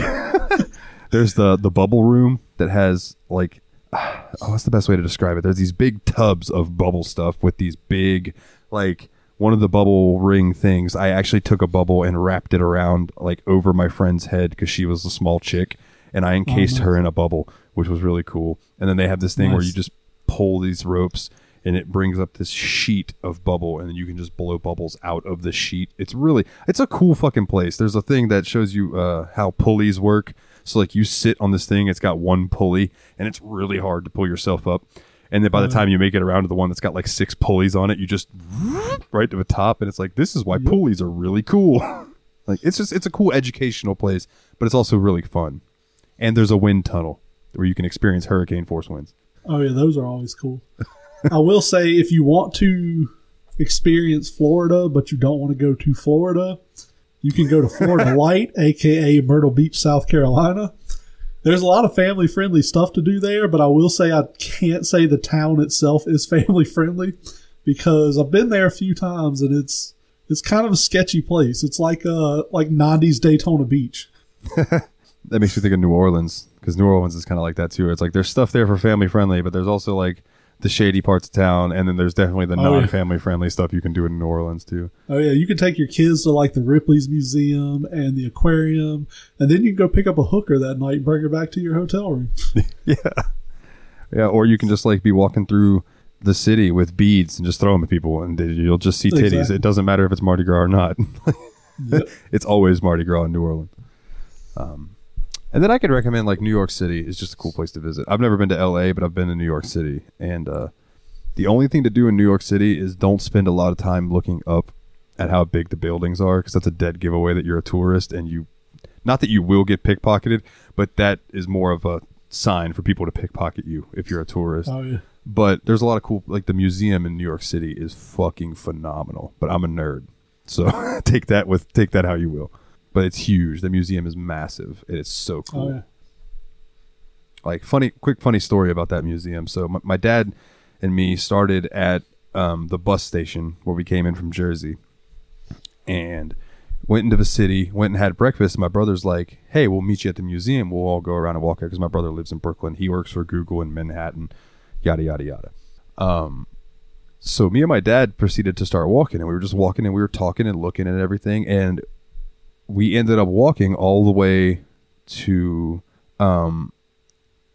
There's the the bubble room that has like oh, what's the best way to describe it? There's these big tubs of bubble stuff with these big like one of the bubble ring things. I actually took a bubble and wrapped it around like over my friend's head because she was a small chick, and I encased nice. her in a bubble, which was really cool. And then they have this thing where you just pull these ropes and it brings up this sheet of bubble and then you can just blow bubbles out of the sheet it's really it's a cool fucking place there's a thing that shows you uh, how pulleys work so like you sit on this thing it's got one pulley and it's really hard to pull yourself up and then by the uh-huh. time you make it around to the one that's got like six pulleys on it you just right to the top and it's like this is why pulleys are really cool. Like it's just it's a cool educational place but it's also really fun. And there's a wind tunnel where you can experience hurricane force winds. Oh yeah, those are always cool. I will say if you want to experience Florida, but you don't want to go to Florida, you can go to Florida Light, aka Myrtle Beach, South Carolina. There's a lot of family friendly stuff to do there, but I will say I can't say the town itself is family friendly because I've been there a few times and it's it's kind of a sketchy place. It's like uh like 90s Daytona Beach. that makes me think of New Orleans because New Orleans is kind of like that too. It's like there's stuff there for family friendly, but there's also like the shady parts of town, and then there's definitely the Oh, non-family friendly stuff you can do in New Orleans too. Oh yeah, you can take your kids to like the Ripley's Museum and the aquarium, and then you can go pick up a hooker that night and bring her back to your hotel room. Yeah, yeah, or you can just like be walking through the city with beads and just throw them at people, and you'll just see titties. Exactly. It doesn't matter if it's Mardi Gras or not. Yep. it's always Mardi Gras in New Orleans. Um, and then I could recommend like New York City is just a cool place to visit. I've never been to L.A., but I've been to New York City, and uh, the only thing to do in New York City is don't spend a lot of time looking up at how big the buildings are because that's a dead giveaway that you're a tourist and you. Not that you will get pickpocketed, but that is more of a sign for people to pickpocket you if you're a tourist. Oh yeah, But there's a lot of cool, like the museum in New York City is fucking phenomenal. But I'm a nerd, so take that with take that how you will. But it's huge. The museum is massive. It's so cool. oh yeah. Like funny, quick funny story about that museum. So my, my dad and me started at um, the bus station where we came in from Jersey, and went into the city. Went and had breakfast. My brother's like, "Hey, we'll meet you at the museum. We'll all go around and walk it." Because my brother lives in Brooklyn. He works for Google in Manhattan. Yada yada yada. Um, so me and my dad proceeded to start walking, and we were just walking, and we were talking and looking at everything, and we ended up walking all the way to um,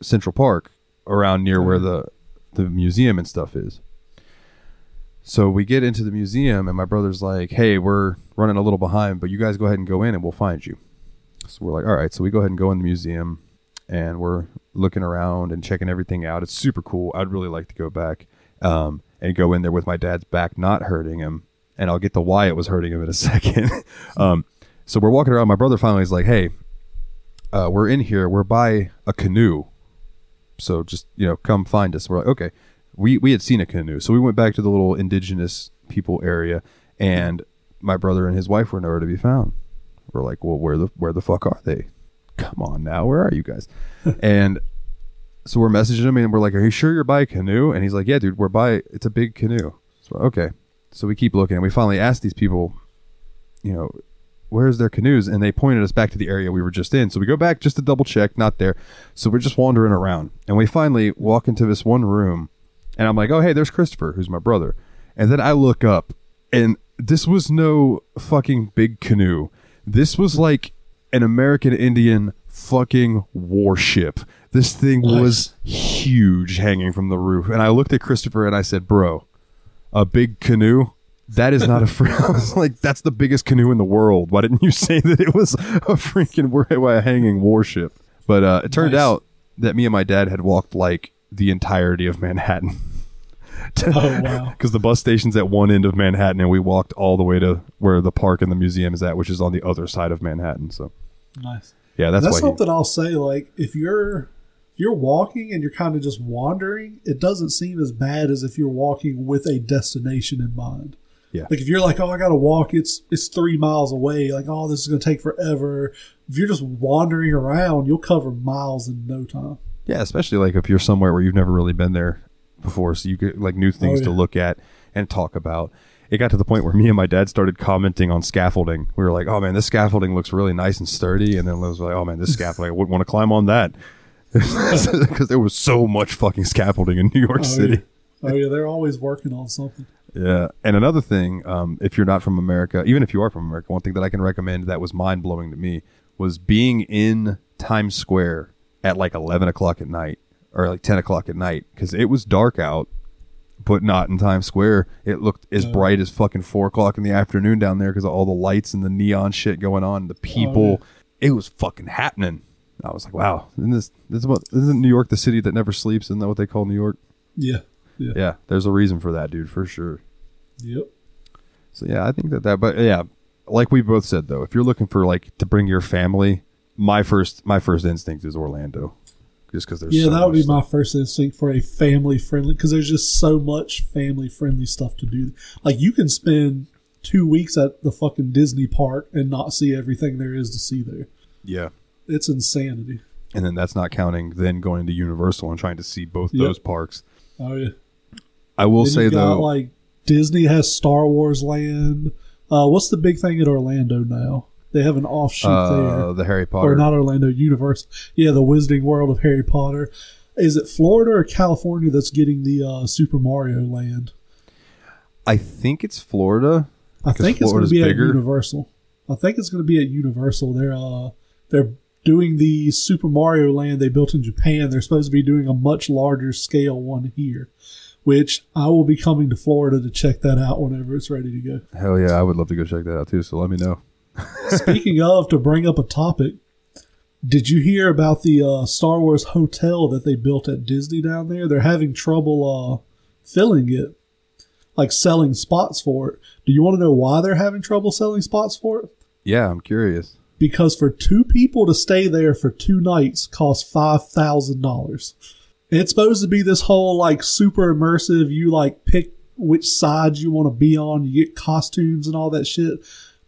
Central Park, around near where the the museum and stuff is. So we get into the museum, and my brother's like, "Hey, we're running a little behind, but you guys go ahead and go in, and we'll find you." So we're like, "All right." So we go ahead and go in the museum, and we're looking around and checking everything out. It's super cool. I'd really like to go back um, and go in there with my dad's back not hurting him, and I'll get to why it was hurting him in a second. um, so we're walking around. My brother finally is like, "Hey, uh, we're in here. We're by a canoe. So just you know, come find us." We're like, "Okay." We we had seen a canoe, so we went back to the little indigenous people area, and my brother and his wife were nowhere to be found. We're like, "Well, where the where the fuck are they? Come on now, where are you guys?" and so we're messaging him, and we're like, "Are you sure you're by a canoe?" And he's like, "Yeah, dude, we're by. It's a big canoe." So okay, so we keep looking, and we finally asked these people, you know, where's their canoes? And they pointed us back to the area we were just in. So we go back just to double check, not there. So we're just wandering around. And we finally walk into this one room. And I'm like, oh, hey, there's Christopher, who's my brother. And then I look up, and this was no fucking big canoe. This was like an American Indian fucking warship. This thing was huge hanging from the roof. And I looked at Christopher and I said, bro, a big canoe? That is not a fr- I was like, that's the biggest canoe in the world. Why didn't you say that it was a freaking a hanging warship? But uh, it turned Nice. out that me and my dad had walked like the entirety of Manhattan. Oh wow, Because the bus station's at one end of Manhattan, and we walked all the way to where the park and the museum is at, which is on the other side of Manhattan. So, nice. yeah, that's, That's, why. he- something I'll say. Like if you're if you're walking and you're kind of just wandering, it doesn't seem as bad as if you're walking with a destination in mind. Yeah. Like if you're like, oh, I gotta walk, it's it's three miles away. Like, oh, this is gonna take forever. If you're just wandering around, you'll cover miles in no time. Yeah, especially like if you're somewhere where you've never really been there before, so you get like new things Oh, to look at and talk about. It got to the point where me and my dad started commenting on scaffolding. We were like, "Oh man, this scaffolding looks really nice and sturdy," and then Liz was like, "Oh man, this scaffolding, I wouldn't want to climb on that," because there was so much fucking scaffolding in New York Oh, City. yeah. Oh yeah, they're always working on something. Yeah. And another thing, um, if you're not from America, even if you are from America, one thing that I can recommend that was mind blowing to me was being in Times Square at like 11 o'clock at night or like 10 o'clock at night because it was dark out, but not in Times Square. It looked as Oh. bright as fucking four o'clock in the afternoon down there because of all the lights and the neon shit going on. The people, it was fucking happening. I was like, wow, isn't this, this is what, isn't New York the city that never sleeps? Isn't that what they call New York? Yeah. Yeah. Yeah, there's a reason for that, dude, for sure. Yep. So yeah, I think that that, but yeah, like we both said though, if you're looking for like to bring your family, my first my first instinct is Orlando, just because there's Yeah, so that would be my first instinct for a family friendly because there's just so much family friendly stuff to do. Like you can spend two weeks at the fucking Disney park and not see everything there is to see there. yeah, It's insanity. and then that's not counting then going to Universal and trying to see both Yep. those parks. Oh yeah. I will Then say got, though, like Disney has Star Wars Land. Uh, what's the big thing at Orlando now? They have an offshoot uh, there, the Harry Potter. or not Orlando Universe. Yeah, the Wizarding World of Harry Potter. Is it Florida or California that's getting the uh, Super Mario Land? I think it's Florida. I think it's going to be bigger. at Universal. I think it's going to be at Universal. They're uh they're doing the Super Mario Land they built in Japan. They're supposed to be doing a much larger scale one here, which I will be coming to Florida to check that out whenever it's ready to go. Hell yeah, I would love to go check that out too. So let me know. Speaking of, to bring up a topic, did you hear about the uh, Star Wars hotel that they built at Disney down there? They're having trouble uh, filling it, like selling spots for it. Do you want to know why they're having trouble selling spots for it? Yeah, I'm curious. Because for two people to stay there for two nights costs five thousand dollars. It's supposed to be this whole like super immersive. You like pick which side you want to be on. You get costumes and all that shit.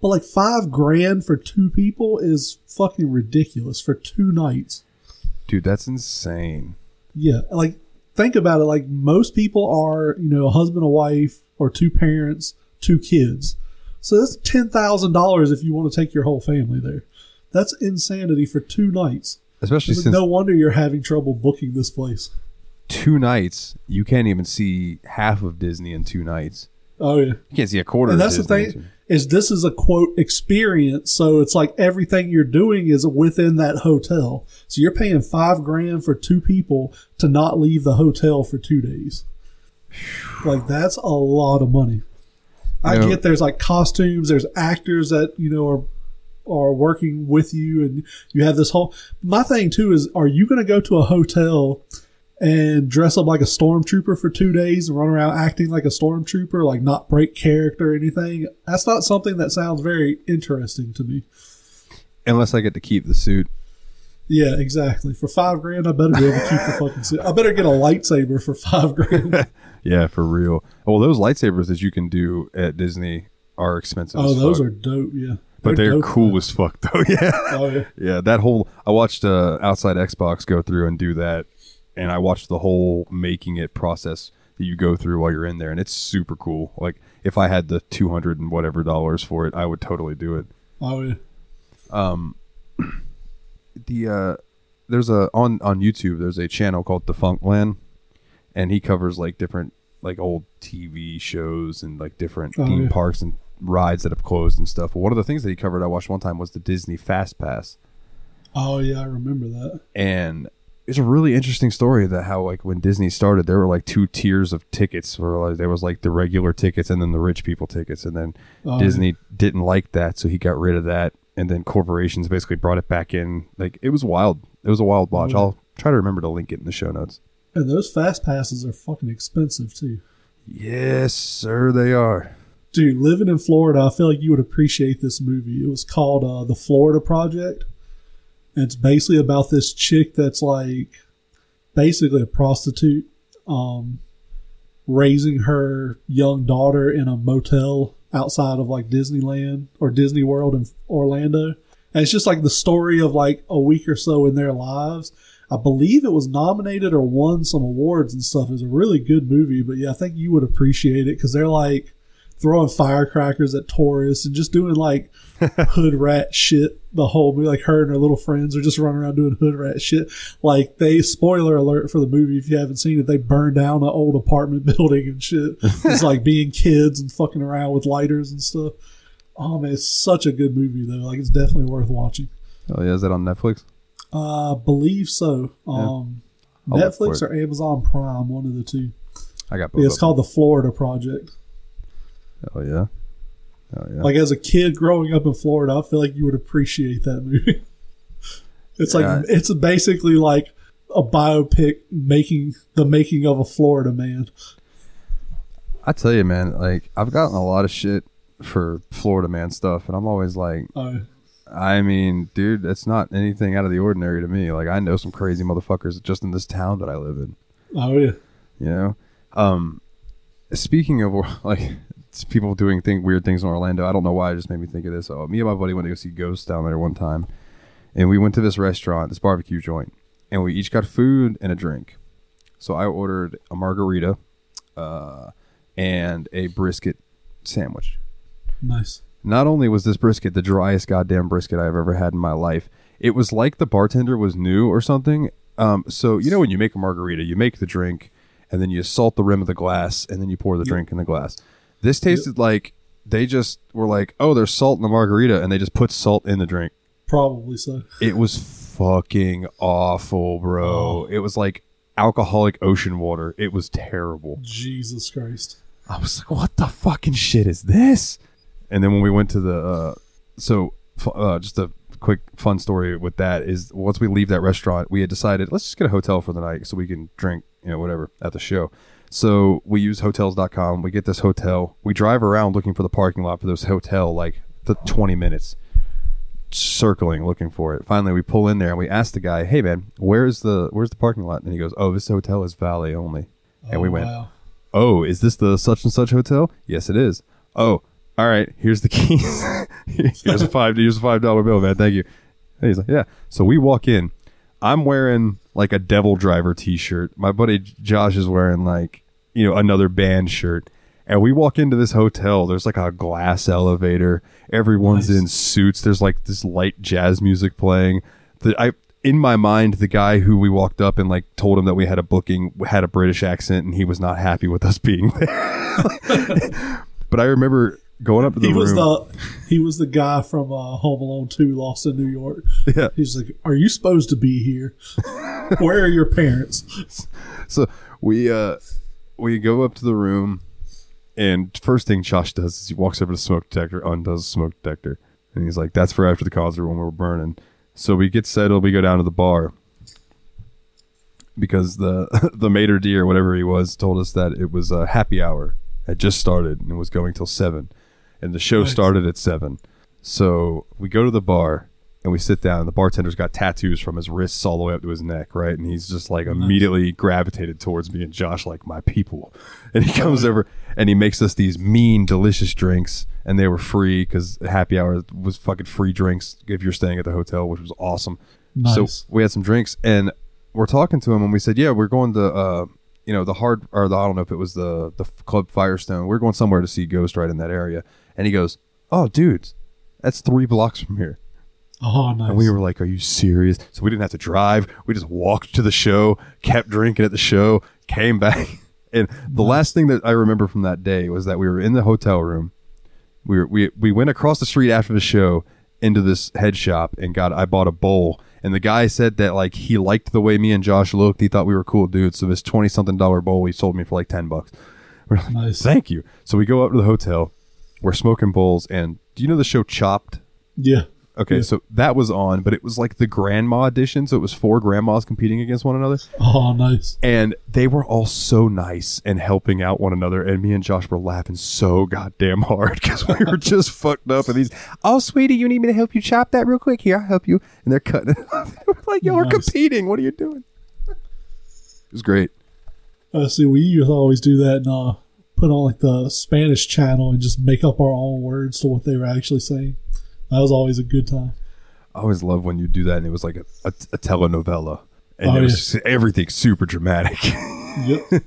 But like five grand for two people is fucking ridiculous for two nights. Dude, that's insane. Yeah, like think about it. Like most people are, you know, a husband, a wife, or two parents, two kids. So that's ten thousand dollars if you want to take your whole family there. That's insanity for two nights. Especially since no wonder you're having trouble booking this place. two nights, you can't even see half of Disney in two nights. Oh yeah, You can't see a quarter. and that's the thing is this is a quote experience. So it's like everything you're doing is within that hotel. So you're paying five grand for two people to not leave the hotel for two days. Like that's a lot of money. I You know- get there's like costumes, there's actors that you know are are working with you, and you have this whole. My thing too is, are you going to go to a hotel and dress up like a stormtrooper for two days and run around acting like a stormtrooper, like not break character or anything? That's not something that sounds very interesting to me. Unless I get to keep the suit. Yeah, exactly. For five grand, I better be able to keep the fucking suit. I better get a lightsaber for five grand. Yeah, for real. Well, those lightsabers that you can do at Disney are expensive. Oh, those fuck. are dope. Yeah, but they're dope. cool as fuck though. Yeah, Oh yeah. yeah. That whole I watched uh, Outside Xbox go through and do that, and I watched the whole making it process that you go through while you're in there, and it's super cool. Like if I had the two hundred and whatever dollars for it, I would totally do it. Oh yeah. the uh there's a on on YouTube there's a channel called Defunctland and he covers like different like old TV shows and like different Oh, theme yeah. parks and rides that have closed and stuff. One of the things that he covered I watched one time was the Disney Fast Pass. Oh yeah, I remember that. and it's a really interesting story that how like when Disney started there were like two tiers of tickets where like there was like the regular tickets and then the rich people tickets. And then Oh, Disney didn't like that so he got rid of that. And then corporations basically brought it back in. Like it was wild. It was a wild watch. Oh, yeah. I'll try to remember to link it in the show notes. And those fast passes are fucking expensive too. yes sir they are Dude, living in Florida, I feel like you would appreciate this movie. It was called uh, The Florida Project. And it's basically about this chick that's like, basically a prostitute, um, raising her young daughter in a motel outside of like Disneyland or Disney World in Orlando. And it's just like the story of like a week or so in their lives. I believe it was nominated or won some awards and stuff. It was a really good movie, but yeah, I think you would appreciate it because they're like throwing firecrackers at tourists and just doing like hood rat shit the whole movie. Like her and her little friends are just running around doing hood rat shit. Like they, spoiler alert for the movie if you haven't seen it, they burn down an old apartment building and shit. It's like being kids and fucking around with lighters and stuff. Oh man, it's such a good movie though. Like it's definitely worth watching. Oh yeah, is that on Netflix? I uh, believe so. Um, Netflix or Amazon Prime, one of the two. I got both. Yeah, it's called the Florida Project. Oh yeah. Oh yeah. Like as a kid growing up in Florida, I feel like you would appreciate that movie. it's like Yeah. it's basically like a biopic making the making of a Florida man. I tell you, man, like I've gotten a lot of shit for Florida man stuff, and I'm always like, Uh, I mean, dude, it's not anything out of the ordinary to me. Like I know some crazy motherfuckers just in this town that I live in. oh yeah, You know, um, speaking of like people doing thing weird things in Orlando, I don't know why. It just made me think of this. Oh, me and my buddy went to go see Ghost down there one time, and we went to this restaurant, this barbecue joint, and we each got food and a drink. So I ordered a margarita, uh, and a brisket sandwich. nice. Not only was this brisket the driest goddamn brisket I've ever had in my life, it was like the bartender was new or something. Um, so you know when you make a margarita, you make the drink, and then you salt the rim of the glass, and then you pour the drink in the glass. This tasted like they just were like, "Oh, there's salt in the margarita," and they just put salt in the drink. Probably so. It was fucking awful, bro. Oh. It was like alcoholic ocean water. It was terrible. Jesus Christ. I was like, what the fucking shit is this? And then when we went to the, uh, so uh, just a quick fun story with that is once we leave that restaurant, we had decided let's just get a hotel for the night so we can drink, you know, whatever at the show. So we use hotels.com. We get this hotel. We drive around looking for the parking lot for this hotel, like the 20 minutes, circling looking for it. Finally, we pull in there and we ask the guy, "Hey man, where's the where's the parking lot?" And he goes, "Oh, this hotel is valet only." And we Oh, went, wow. oh, is this the such and such hotel? Yes, it is. Oh, all right. Here's the keys. here's a five. Here's a five dollar bill, man. Thank you. And he's like, yeah. So we walk in. I'm wearing like a DevilDriver T-shirt. My buddy Josh is wearing like you know another band shirt. And we walk into this hotel. There's like a glass elevator. Everyone's Nice. in suits. There's like this light jazz music playing. The I in my mind, the guy who we walked up and like told him that we had a booking had a British accent, and he was not happy with us being there. but I remember going up to the He room. was the he was the guy from uh, Home Alone Two, Lost in New York. yeah. He's like, "Are you supposed to be here? Where are your parents?" So we uh we go up to the room, and first thing Josh does is he walks over to the smoke detector, undoes the smoke detector, and he's like, "That's for after the concert when we're burning." So we get settled. We go down to the bar because the the mater d or whatever he was told us that it was a happy hour had just started and was going till seven, and the show Nice. started at seven. So we go to the bar and we sit down. And the bartender's got tattoos from his wrists all the way up to his neck, right? And he's just like immediately gravitated towards me and Josh, like my people. And he comes over and he makes us these mean, delicious drinks, and they were free because happy hour was fucking free drinks if you're staying at the hotel, which was awesome. Nice. So we had some drinks and we're talking to him and we said, yeah, we're going to, uh, you know, the hard or the, I don't know if it was the the club Firestone. We're going somewhere to see Ghost right in that area. And he goes, oh, dudes, that's three blocks from here. Oh, nice. And we were like, are you serious? So we didn't have to drive. We just walked to the show, kept drinking at the show, came back. And the last thing that I remember from that day was that we were in the hotel room. We were, we we went across the street after the show into this head shop and got I bought a bowl. And the guy said that like he liked the way me and Josh looked. He thought we were cool dudes. So this twenty something dollar bowl he sold me for like ten bucks. We're like, Nice. thank you. So we go up to the hotel. We're smoking bowls, and do you know the show Chopped? yeah. Okay, Yeah. so that was on, but it was like the grandma edition, so it was four grandmas competing against one another, Oh, nice. and they were all so nice and helping out one another. And me and Josh were laughing so goddamn hard because we were just fucked up. And these, oh sweetie, you need me to help you chop that real quick? Here, I'll help you. And they're cutting. it off. we're like, yo, we're competing. What are you doing? It was great. Uh, see, we used to always do that and uh, put on like the Spanish channel and just make up our own words to what they were actually saying. That was always a good time. I always love when you do that, and it was like a, a, a telenovela, and Oh, it was yeah. just everything super dramatic. Yep.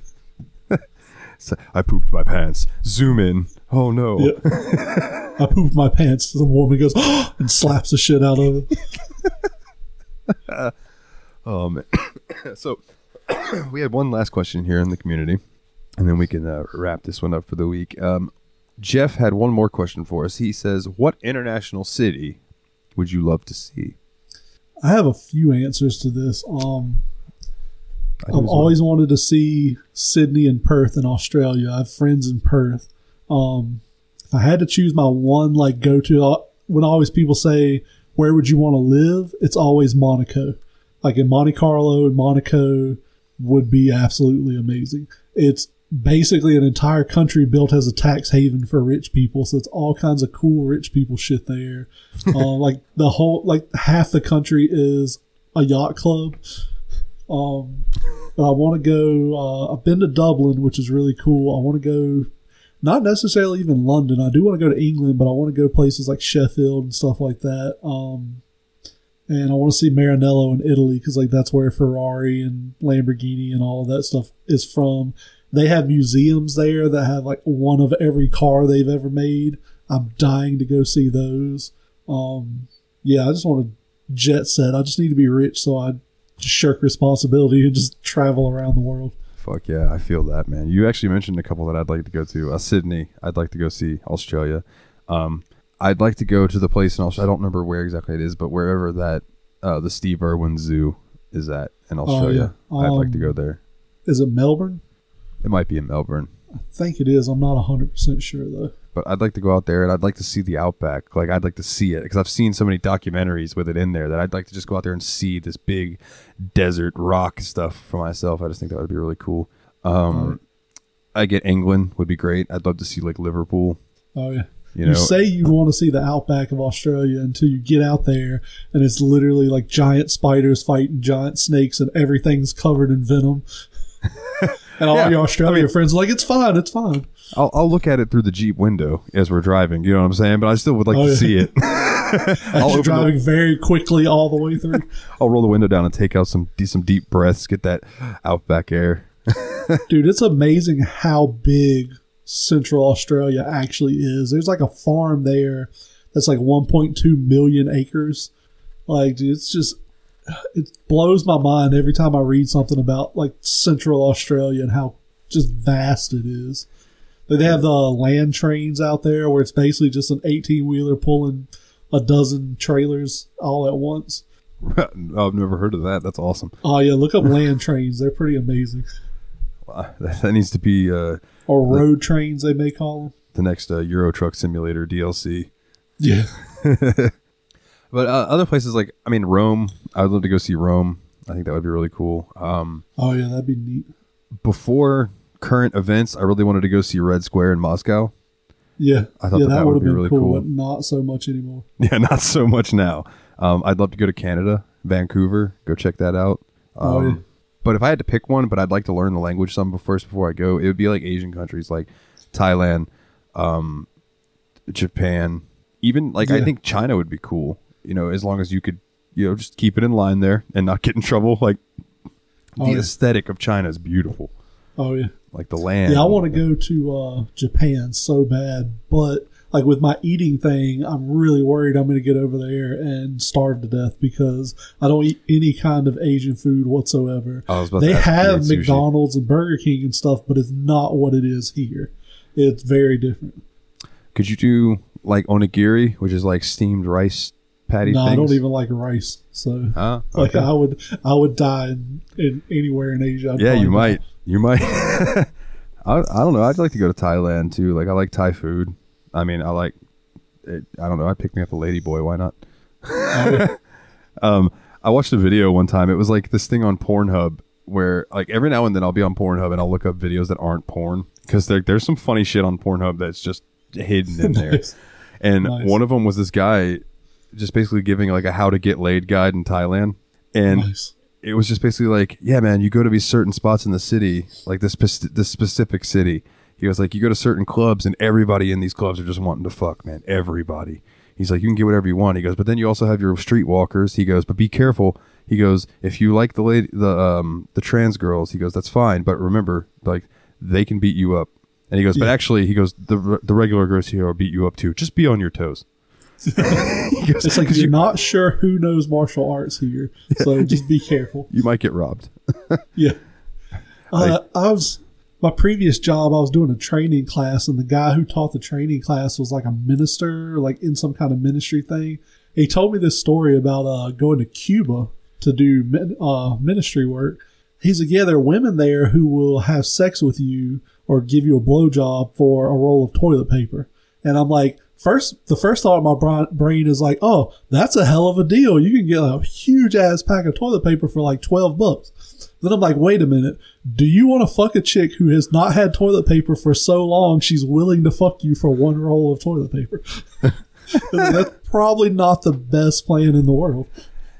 So, I pooped my pants. Zoom in. Oh no. yep. I pooped my pants. The woman goes and slaps the shit out of it. Um, so we had one last question here in the community, and then we can uh, wrap this one up for the week. Um, Jeff had one more question for us. He says, "What international city would you love to see?" I have a few answers to this. Um, I've as well. always wanted to see Sydney and Perth in Australia. I have friends in Perth. Um, if I had to choose my one like go to, uh, when always people say where would you want to live, it's always Monaco. Like in Monte Carlo and Monaco would be absolutely amazing. It's basically an entire country built as a tax haven for rich people, so it's all kinds of cool rich people shit there. uh, like the whole, like half the country is a yacht club. Um, but I want to go. Uh, I've been to Dublin, which is really cool. I want to go, not necessarily even London. I do want to go to England, but I want to go places like Sheffield and stuff like that. Um, and I want to see Maranello in Italy because like that's where Ferrari and Lamborghini and all of that stuff is from. They have museums there that have like one of every car they've ever made. I'm dying to go see those. Um, yeah, I just want to jet set. I just need to be rich so I just shirk responsibility and just travel around the world. Fuck yeah, I feel that, man. You actually mentioned a couple that I'd like to go to. Uh, Sydney, I'd like to go see Australia. Um, I'd like to go to the place in Australia. I don't remember where exactly it is, but wherever that uh, the Steve Irwin Zoo is at in Australia, Oh, yeah. I'd like to Um, go there. Is it Melbourne? It might be in Melbourne, I think it is. I'm not 100% sure though. but I'd like to go out there and I'd like to see the outback. Like I'd like to see it because I've seen so many documentaries with it in there that I'd like to just go out there and see this big desert rock stuff for myself. I just think that would be really cool. Um, I get England would be great. I'd love to see like Liverpool. Oh yeah. You You, say you want to see the outback of Australia until you get out there and it's literally like giant spiders fighting giant snakes and everything's covered in venom. and all Yeah, your Australian I mean- friends are like, it's fine, it's fine. I'll, I'll look at it through the Jeep window as we're driving. You know what I'm saying? But I still would like Oh, to yeah. see it. I'll, you're open the- driving very quickly all the way through. I'll roll the window down and take out some de- some deep breaths, get that outback air. Dude, it's amazing how big Central Australia actually is. There's like a farm there that's like 1.2 million acres. Like, dude, it's just it blows my mind every time I read something about like Central Australia and how just vast it is. Like, They have the land trains out there where it's basically just an 18 wheeler pulling a dozen trailers all at once. I've never heard of that. That's awesome. Oh yeah, look up land trains. They're pretty amazing. Wow, That, needs to be uh, Or road trains, they may call them. the next uh, Euro Truck Simulator DLC. Yeah. But uh, other places like, I mean, Rome. I would love to go see Rome. I think that would be really cool. Um, Oh yeah, that'd be neat. before current events, I really wanted to go see Red Square in Moscow. Yeah, I thought yeah, that that would be been really cool, cool. but not so much anymore. Yeah, not so much now. Um, I'd love to go to Canada, Vancouver, go check that out. Um, Oh, yeah. But if I had to pick one, but I'd like to learn the language some first before I go, it would be like Asian countries like Thailand, um, Japan, even like I think China would be cool. You know, as long as you could, you know, just keep it in line there and not get in trouble. Like the Oh, yeah. aesthetic of China is beautiful. Oh yeah, Like the land. yeah. I want to go to uh, Japan so bad, but like with my eating thing, I'm really worried I'm going to get over there and starve to death because I don't eat any kind of Asian food whatsoever. I was about They have. McDonald's and Burger King and stuff, but it's not what it is here. It's very different. Could you do like onigiri, which is like steamed rice patty? No, I don't even like rice, so Huh? like Okay. I would, I would die in, in anywhere in Asia. I'd Yeah, you might. You might. I, I don't know. I'd like to go to Thailand too. Like I like Thai food. I mean, I like. It, I don't know. I picked me up a lady boy. Why not? um, I watched a video one time. It was like this thing on Pornhub where, like, every now and then I'll be on Pornhub and I'll look up videos that aren't porn because there, there's some funny shit on Pornhub that's just hidden in there. Nice. And Nice. one of them was this guy just basically giving like a how to get laid guide in Thailand. And Nice. it was just basically like, yeah, man, you go to these certain spots in the city, like this this specific city. He goes like, you go to certain clubs, and everybody in these clubs are just wanting to fuck, man. Everybody. He's like, you can get whatever you want. He goes, but then you also have your streetwalkers. He goes, but be careful. He goes, if you like the lady, the um, the trans girls, he goes, that's fine, but remember, like, they can beat you up. And he goes, but actually, he goes, the the regular girls here will beat you up too. Just be on your toes. Goes, It's like you're you, not sure who knows martial arts here, so just be careful. you might get robbed. Yeah. Uh, I was my previous job. I was doing a training class, and the guy who taught the training class was like a minister, like in some kind of ministry thing. He told me this story about uh, going to Cuba to do min- uh, ministry work. He's like, yeah, there are women there who will have sex with you or give you a blowjob for a roll of toilet paper. And I'm like, first, the first thought in my brain is like, oh, that's a hell of a deal. You can get a huge ass pack of toilet paper for like 12 bucks. Then I'm like, wait a minute. Do you want to fuck a chick who has not had toilet paper for so long she's willing to fuck you for one roll of toilet paper? That's probably not the best plan in the world.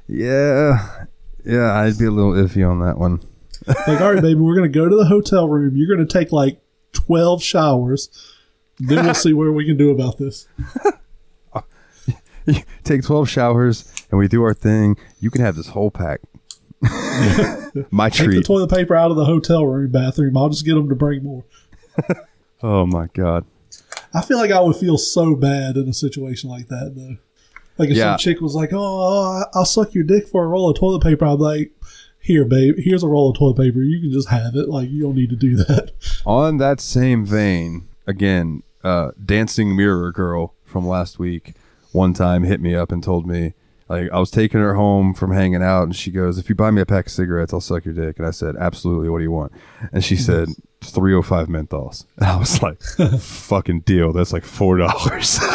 Yeah, yeah, I'd be a little iffy on that one. Like, all right, baby, we're going to go to the hotel room. You're going to take like 12 showers. Then we'll see what we can do about this. Take twelve showers, and we do our thing. You can have this whole pack. My Take the toilet paper out of the hotel room bathroom. I'll just get them to bring more. oh my god. I feel like I would feel so bad in a situation like that, though. Like if Yeah. some chick was like, "Oh, I'll suck your dick for a roll of toilet paper," I'd be like, "Here, babe, here's a roll of toilet paper. You can just have it. Like you don't need to do that." On that same vein, again, uh, dancing mirror girl from last week, one time hit me up and told me, like, I was taking her home from hanging out, and she goes, "If you buy me a pack of cigarettes, I'll suck your dick." And I said, "Absolutely. What do you want?" And she said, 305 menthols. And I was like, "Fucking deal. That's like four dollars."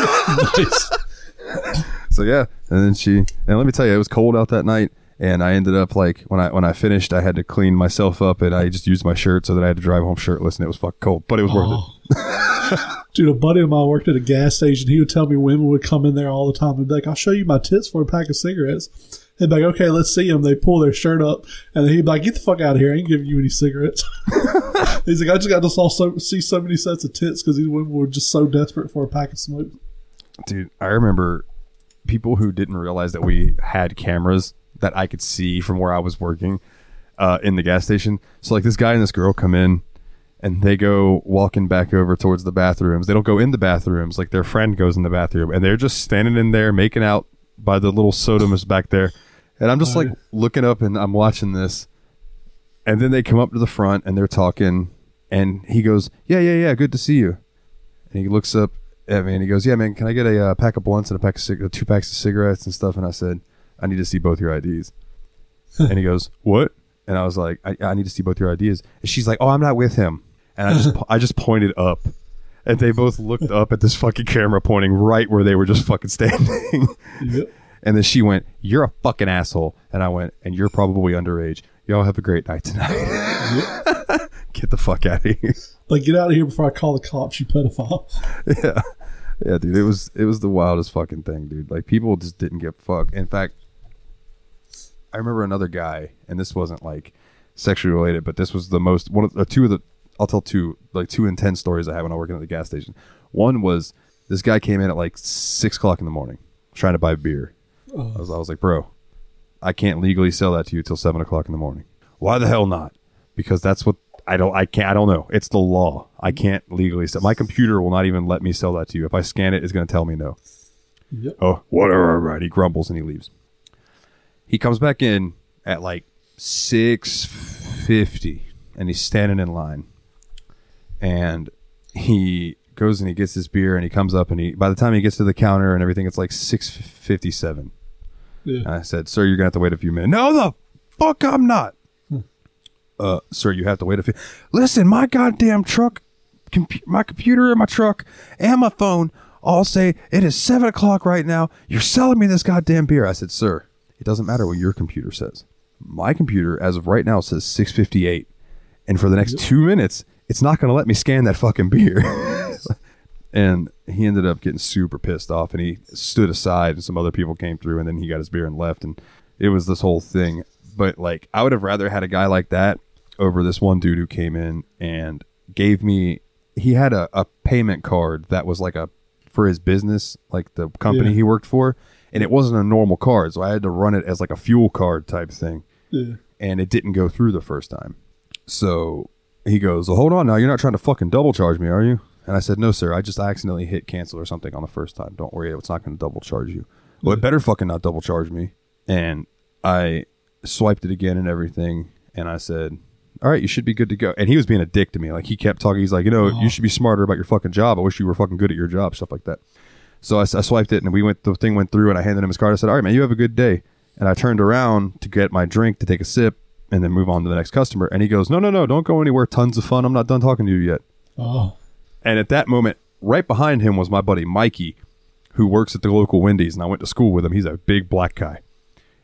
So yeah, and then she and let me tell you, it was cold out that night, and I ended up like when I when I finished, I had to clean myself up, and I just used my shirt so that I had to drive home shirtless, and it was fucking cold, but it was worth it. Oh. Dude, a buddy of mine worked at a gas station. He would tell me women would come in there all the time and be like, I'll show you my tits for a pack of cigarettes. He'd be like, okay, let's see them. They pull their shirt up and he'd be like, get the fuck out of here. I ain't giving you any cigarettes. He's like, I just got to saw so, see so many sets of tits because these women were just so desperate for a pack of smoke. Dude, I remember people who didn't realize that we had cameras that I could see from where I was working uh, in the gas station. So like this guy and this girl come in and they go walking back over towards the bathrooms. They don't go in the bathrooms like their friend goes in the bathroom and they're just standing in there making out by the little sodomus back there. And I'm just like looking up and I'm watching this. And then they come up to the front and they're talking and he goes, "Yeah, yeah, yeah, good to see you." And he looks up at me and he goes, "Yeah, man, can I get a uh, pack of blunts and a pack of cig- two packs of cigarettes and stuff?" And I said, "I need to see both your IDs." and he goes, "What?" And I was like, I, "I need to see both your IDs." And she's like, "Oh, I'm not with him." And I just I just pointed up, and they both looked up at this fucking camera pointing right where they were just fucking standing. Yep. and then she went, "You're a fucking asshole," and I went, "And you're probably underage." Y'all have a great night tonight. Get the fuck out of here. Like, get out of here before I call the cops, you pedophile. yeah yeah dude it was it was the wildest fucking thing dude like people just didn't give fuck in fact i remember another guy and this wasn't like sexually related but this was the most one of the uh, two of the i'll tell two like two intense stories i had when i was working at the gas station one was this guy came in at like six o'clock in the morning trying to buy beer I, was, I was like bro i can't legally sell that to you till seven o'clock in the morning why the hell not because that's what I don't I can't I don't know. It's the law. I can't legally sell. My computer will not even let me sell that to you. If I scan it, it's going to tell me no. Yep. Oh, whatever. Right. He grumbles and he leaves. He comes back in at like six fifty, and he's standing in line. And he goes and he gets his beer, and he comes up, and he by the time he gets to the counter and everything, it's like six fifty seven. Yeah. I said, "Sir, you're gonna have to wait a few minutes." No, the fuck, I'm not. Uh, sir, you have to wait a few. Listen, my goddamn truck, compu- my computer and my truck and my phone all say it is seven o'clock right now. You're selling me this goddamn beer. I said, "Sir, it doesn't matter what your computer says. My computer, as of right now, says six fifty eight, and for the next two minutes, it's not gonna let me scan that fucking beer." and he ended up getting super pissed off and he stood aside and some other people came through and then he got his beer and left and it was this whole thing but like I would have rather had a guy like that over this one dude who came in and gave me. He had a, a payment card that was like a for his business, like the company Yeah. he worked for, and it wasn't a normal card, so I had to run it as like a fuel card type thing Yeah. and it didn't go through the first time. So he goes, well, hold on now. You're not trying to fucking double charge me, are you? And I said, no, sir. I just accidentally hit cancel or something on the first time. Don't worry. It's not going to double charge you. Well, it better fucking not double charge me. And I swiped it again and everything. And I said, all right, you should be good to go. And he was being a dick to me. Like he kept talking. He's like, you know, you oh. should be smarter about your fucking job. I wish you were fucking good at your job. Stuff like that. So I, I swiped it and we went, the thing went through and I handed him his card. I said, all right, man, you have a good day. And I turned around to get my drink to take a sip and then move on to the next customer. And he goes, no, no, no, don't go anywhere. Tons of fun. I'm not done talking to you yet. Oh. And at that moment, right behind him was my buddy Mikey, who works at the local Wendy's, and I went to school with him. He's a big black guy.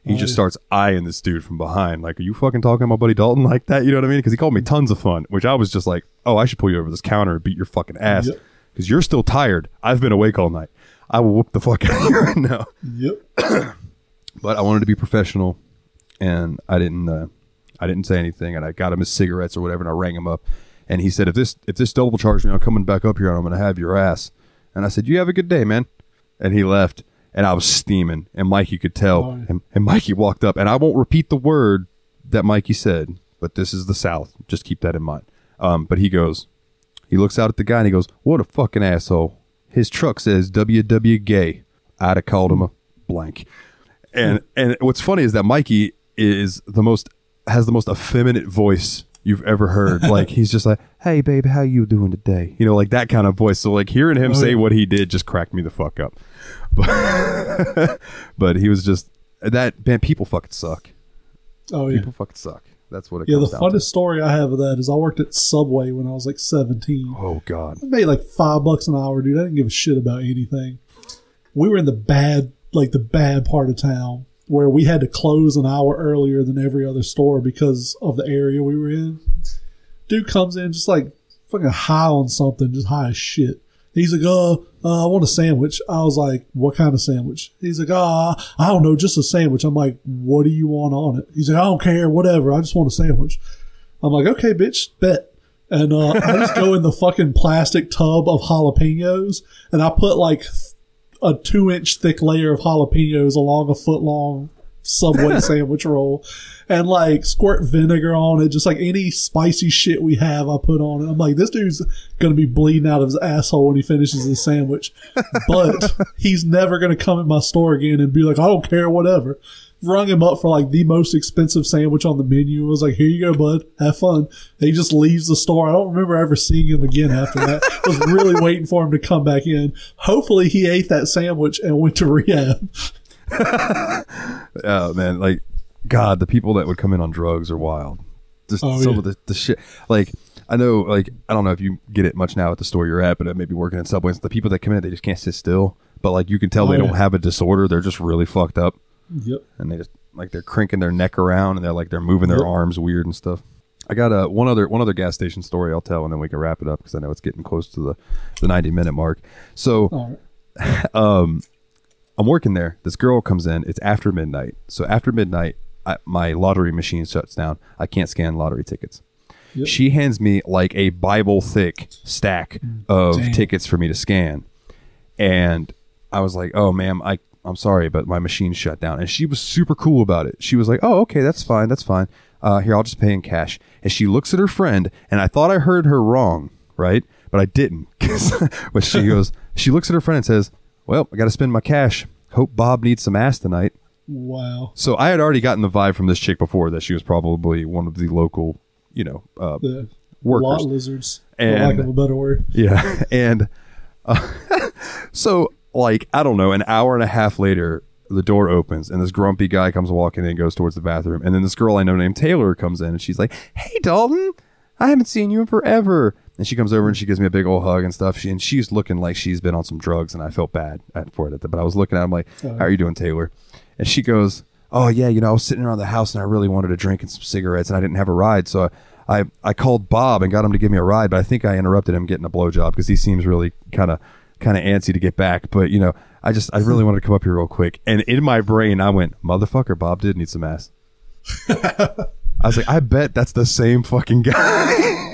He Oh, just yeah. starts eyeing this dude from behind, like, "Are you fucking talking to my buddy Dalton like that?" You know what I mean? Because he called me tons of fun, which I was just like, "Oh, I should pull you over this counter and beat your fucking ass Yep. because you're still tired. I've been awake all night. I will whoop the fuck out of you right now." Yep. But I wanted to be professional, and I didn't. Uh, I didn't say anything, and I got him his cigarettes or whatever, and I rang him up, and he said, "If this if this double charge me, I'm coming back up here, and I'm going to have your ass." And I said, "You have a good day, man," and he left, and I was steaming, and Mikey could tell, Oh, and, and Mikey walked up, and I won't repeat the word that Mikey said, but this is the South, just keep that in mind. Um, but he goes, he looks out at the guy, and he goes, "What a fucking asshole." His truck says "WW Gay." I'd have called him a blank. And and what's funny is that Mikey is the most has the most effeminate voice you've ever heard. like he's just like, "Hey baby, how you doing today?" You know, like that kind of voice. So like hearing him Oh, say yeah. what he did just cracked me the fuck up. But but he was just that man. People fucking suck. Oh yeah. People fucking suck. That's what it Yeah, the comes down to. funnest story I have of that is I worked at Subway when I was like 17. Oh god. I made like five bucks an hour, dude. I didn't give a shit about anything. We were in the bad, like the bad part of town where we had to close an hour earlier than every other store because of the area we were in. Dude comes in just like fucking high on something, just high as shit. He's like, uh, uh, I want a sandwich. I was like, what kind of sandwich? He's like, ah, I don't know, just a sandwich. I'm like, what do you want on it? He's like, I don't care, whatever. I just want a sandwich. I'm like, okay, bitch, bet. And uh, I just go in the fucking plastic tub of jalapenos, and I put like a two inch thick layer of jalapenos along a foot long Subway sandwich roll, and like squirt vinegar on it, just like any spicy shit we have, I put on it. I'm like, this dude's gonna be bleeding out of his asshole when he finishes his sandwich, but he's never gonna come in my store again and be like, I don't care, whatever rung him up for like the most expensive sandwich on the menu. I was like, here you go, bud. Have fun. And he just leaves the store. I don't remember ever seeing him again after that. I was really waiting for him to come back in. Hopefully he ate that sandwich and went to rehab. Oh man, like God, the people that would come in on drugs are wild. Just Oh, some yeah. of the, the shit. Like I know, like I don't know if you get it much now at the store you're at, but it may be working at Subways. The people that come in, they just can't sit still. But like you can tell Oh, they yeah. don't have a disorder. They're just really fucked up, Yep. and they just like they're crinking their neck around, and they're like they're moving their Yep. arms weird and stuff. I got a one other one other gas station story I'll tell, and then we can wrap it up because I know it's getting close to the the ninety minute mark. So right. Um, I'm working there. This girl comes in. It's after midnight. So after midnight, I, my lottery machine shuts down. I can't scan lottery tickets. Yep. She hands me like a Bible thick stack of Damn. tickets for me to scan. And I was like, "Oh, ma'am, I I'm sorry, but my machine shut down." And she was super cool about it. She was like, "Oh, okay, that's fine. That's fine. Uh, here, I'll just pay in cash." And she looks at her friend, and I thought I heard her wrong, right? But I didn't. but she goes, she looks at her friend and says, "Well, I got to spend my cash. Hope Bob needs some ass tonight." Wow. So I had already gotten the vibe from this chick before that she was probably one of the local, you know, uh, The Workers. lizards, for And- lack of a better word. yeah. and uh, so, like, I don't know, an hour and a half later, the door opens and this grumpy guy comes walking in and goes towards the bathroom. And then this girl I know named Taylor comes in and she's like, Hey, Dalton, I haven't seen you in forever. And she comes over and mm. she gives me a big old hug and stuff. She, and she's looking like she's been on some drugs. And I felt bad at- for it. But I was looking at him like, How are you doing, Taylor? And she goes, Oh, yeah, you know, I was sitting around the house and I really wanted a drink and some cigarettes and I didn't have a ride. So I, I called Bob and got him to give me a ride. But I think I interrupted him getting a blowjob because he seems really kind of kind of antsy to get back. But, you know, I just, I really mm. wanted to come up here real quick. And in my brain, I went, Motherfucker, Bob did need some ass. I was like, I bet that's the same fucking guy.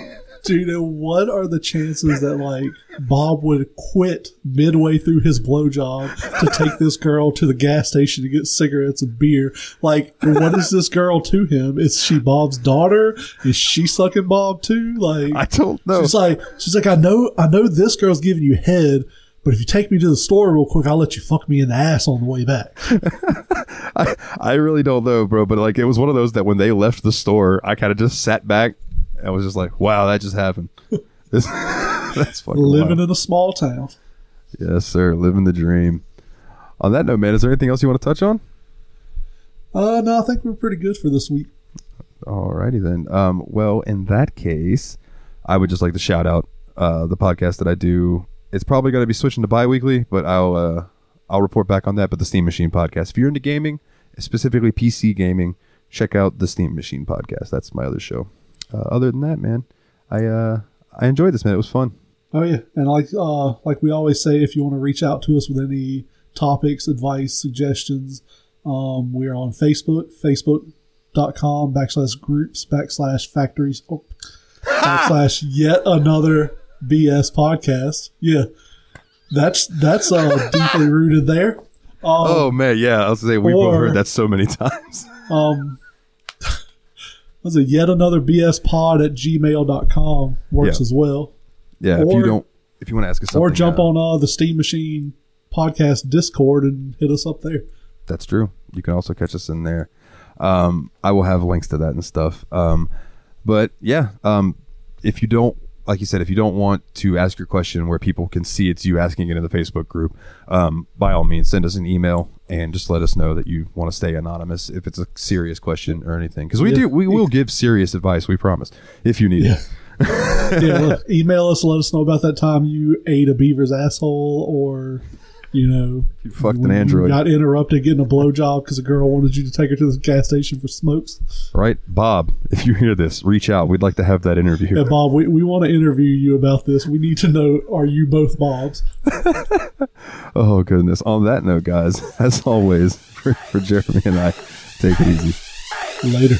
Dude, and what are the chances that like Bob would quit midway through his blowjob to take this girl to the gas station to get cigarettes and beer? Like, what is this girl to him? Is she Bob's daughter? Is she sucking Bob too? Like, I don't know. she's like, she's like, I know, I know this girl's giving you head, but if you take me to the store real quick, I'll let you fuck me in the ass on the way back. I, I really don't know, bro. But like, it was one of those that when they left the store, I kind of just sat back. And was just like, wow, that just happened. This, that's fucking Living wild. in a small town. Yes, sir. Living the dream. On that note, man, is there anything else you want to touch on? Uh, no, I think we're pretty good for this week. Alrighty then. Um, well, in that case, I would just like to shout out uh, the podcast that I do. It's probably going to be switching to bi-weekly, but I'll uh, I'll report back on that. But the Steam Machine podcast. If you're into gaming, specifically PC gaming, check out the Steam Machine podcast. That's my other show. Uh, other than that, man, I uh, I enjoyed this, man. It was fun. Oh yeah, and like uh, like we always say, if you want to reach out to us with any topics, advice, suggestions, um, we're on Facebook, facebook.com backslash groups backslash factories oh, backslash yet another BS podcast. Yeah, that's that's uh, deeply rooted there. Um, Oh man, yeah. I was gonna say we've Or- heard that so many times. um was it yet another BS pod at gmail.com works Yeah. as well. Yeah. if you don't, if you want to ask us something, or jump uh, on uh, the Steam Machine podcast Discord and hit us up there. That's true. You can also catch us in there. Um, I will have links to that and stuff. Um, but yeah, um, if you don't, like you said, if you don't want to ask your question where people can see it's you asking it in the Facebook group, um, by all means, send us an email and just let us know that you want to stay anonymous if it's a serious question or anything. Because we Yeah. do, we will give serious advice. We promise. If you need it. yeah, look, email us, let us know about that time you ate a beaver's asshole, or you know, You fucked an android. got interrupted getting a blowjob because a girl wanted you to take her to the gas station for smokes. Right, Bob. If you hear this, reach out. We'd like to have that interview. Yeah, Bob, we, we want to interview you about this. We need to know: Are you both Bobs? Oh goodness. On that note, guys, as always, for, for Jeremy and I, take it easy. Later.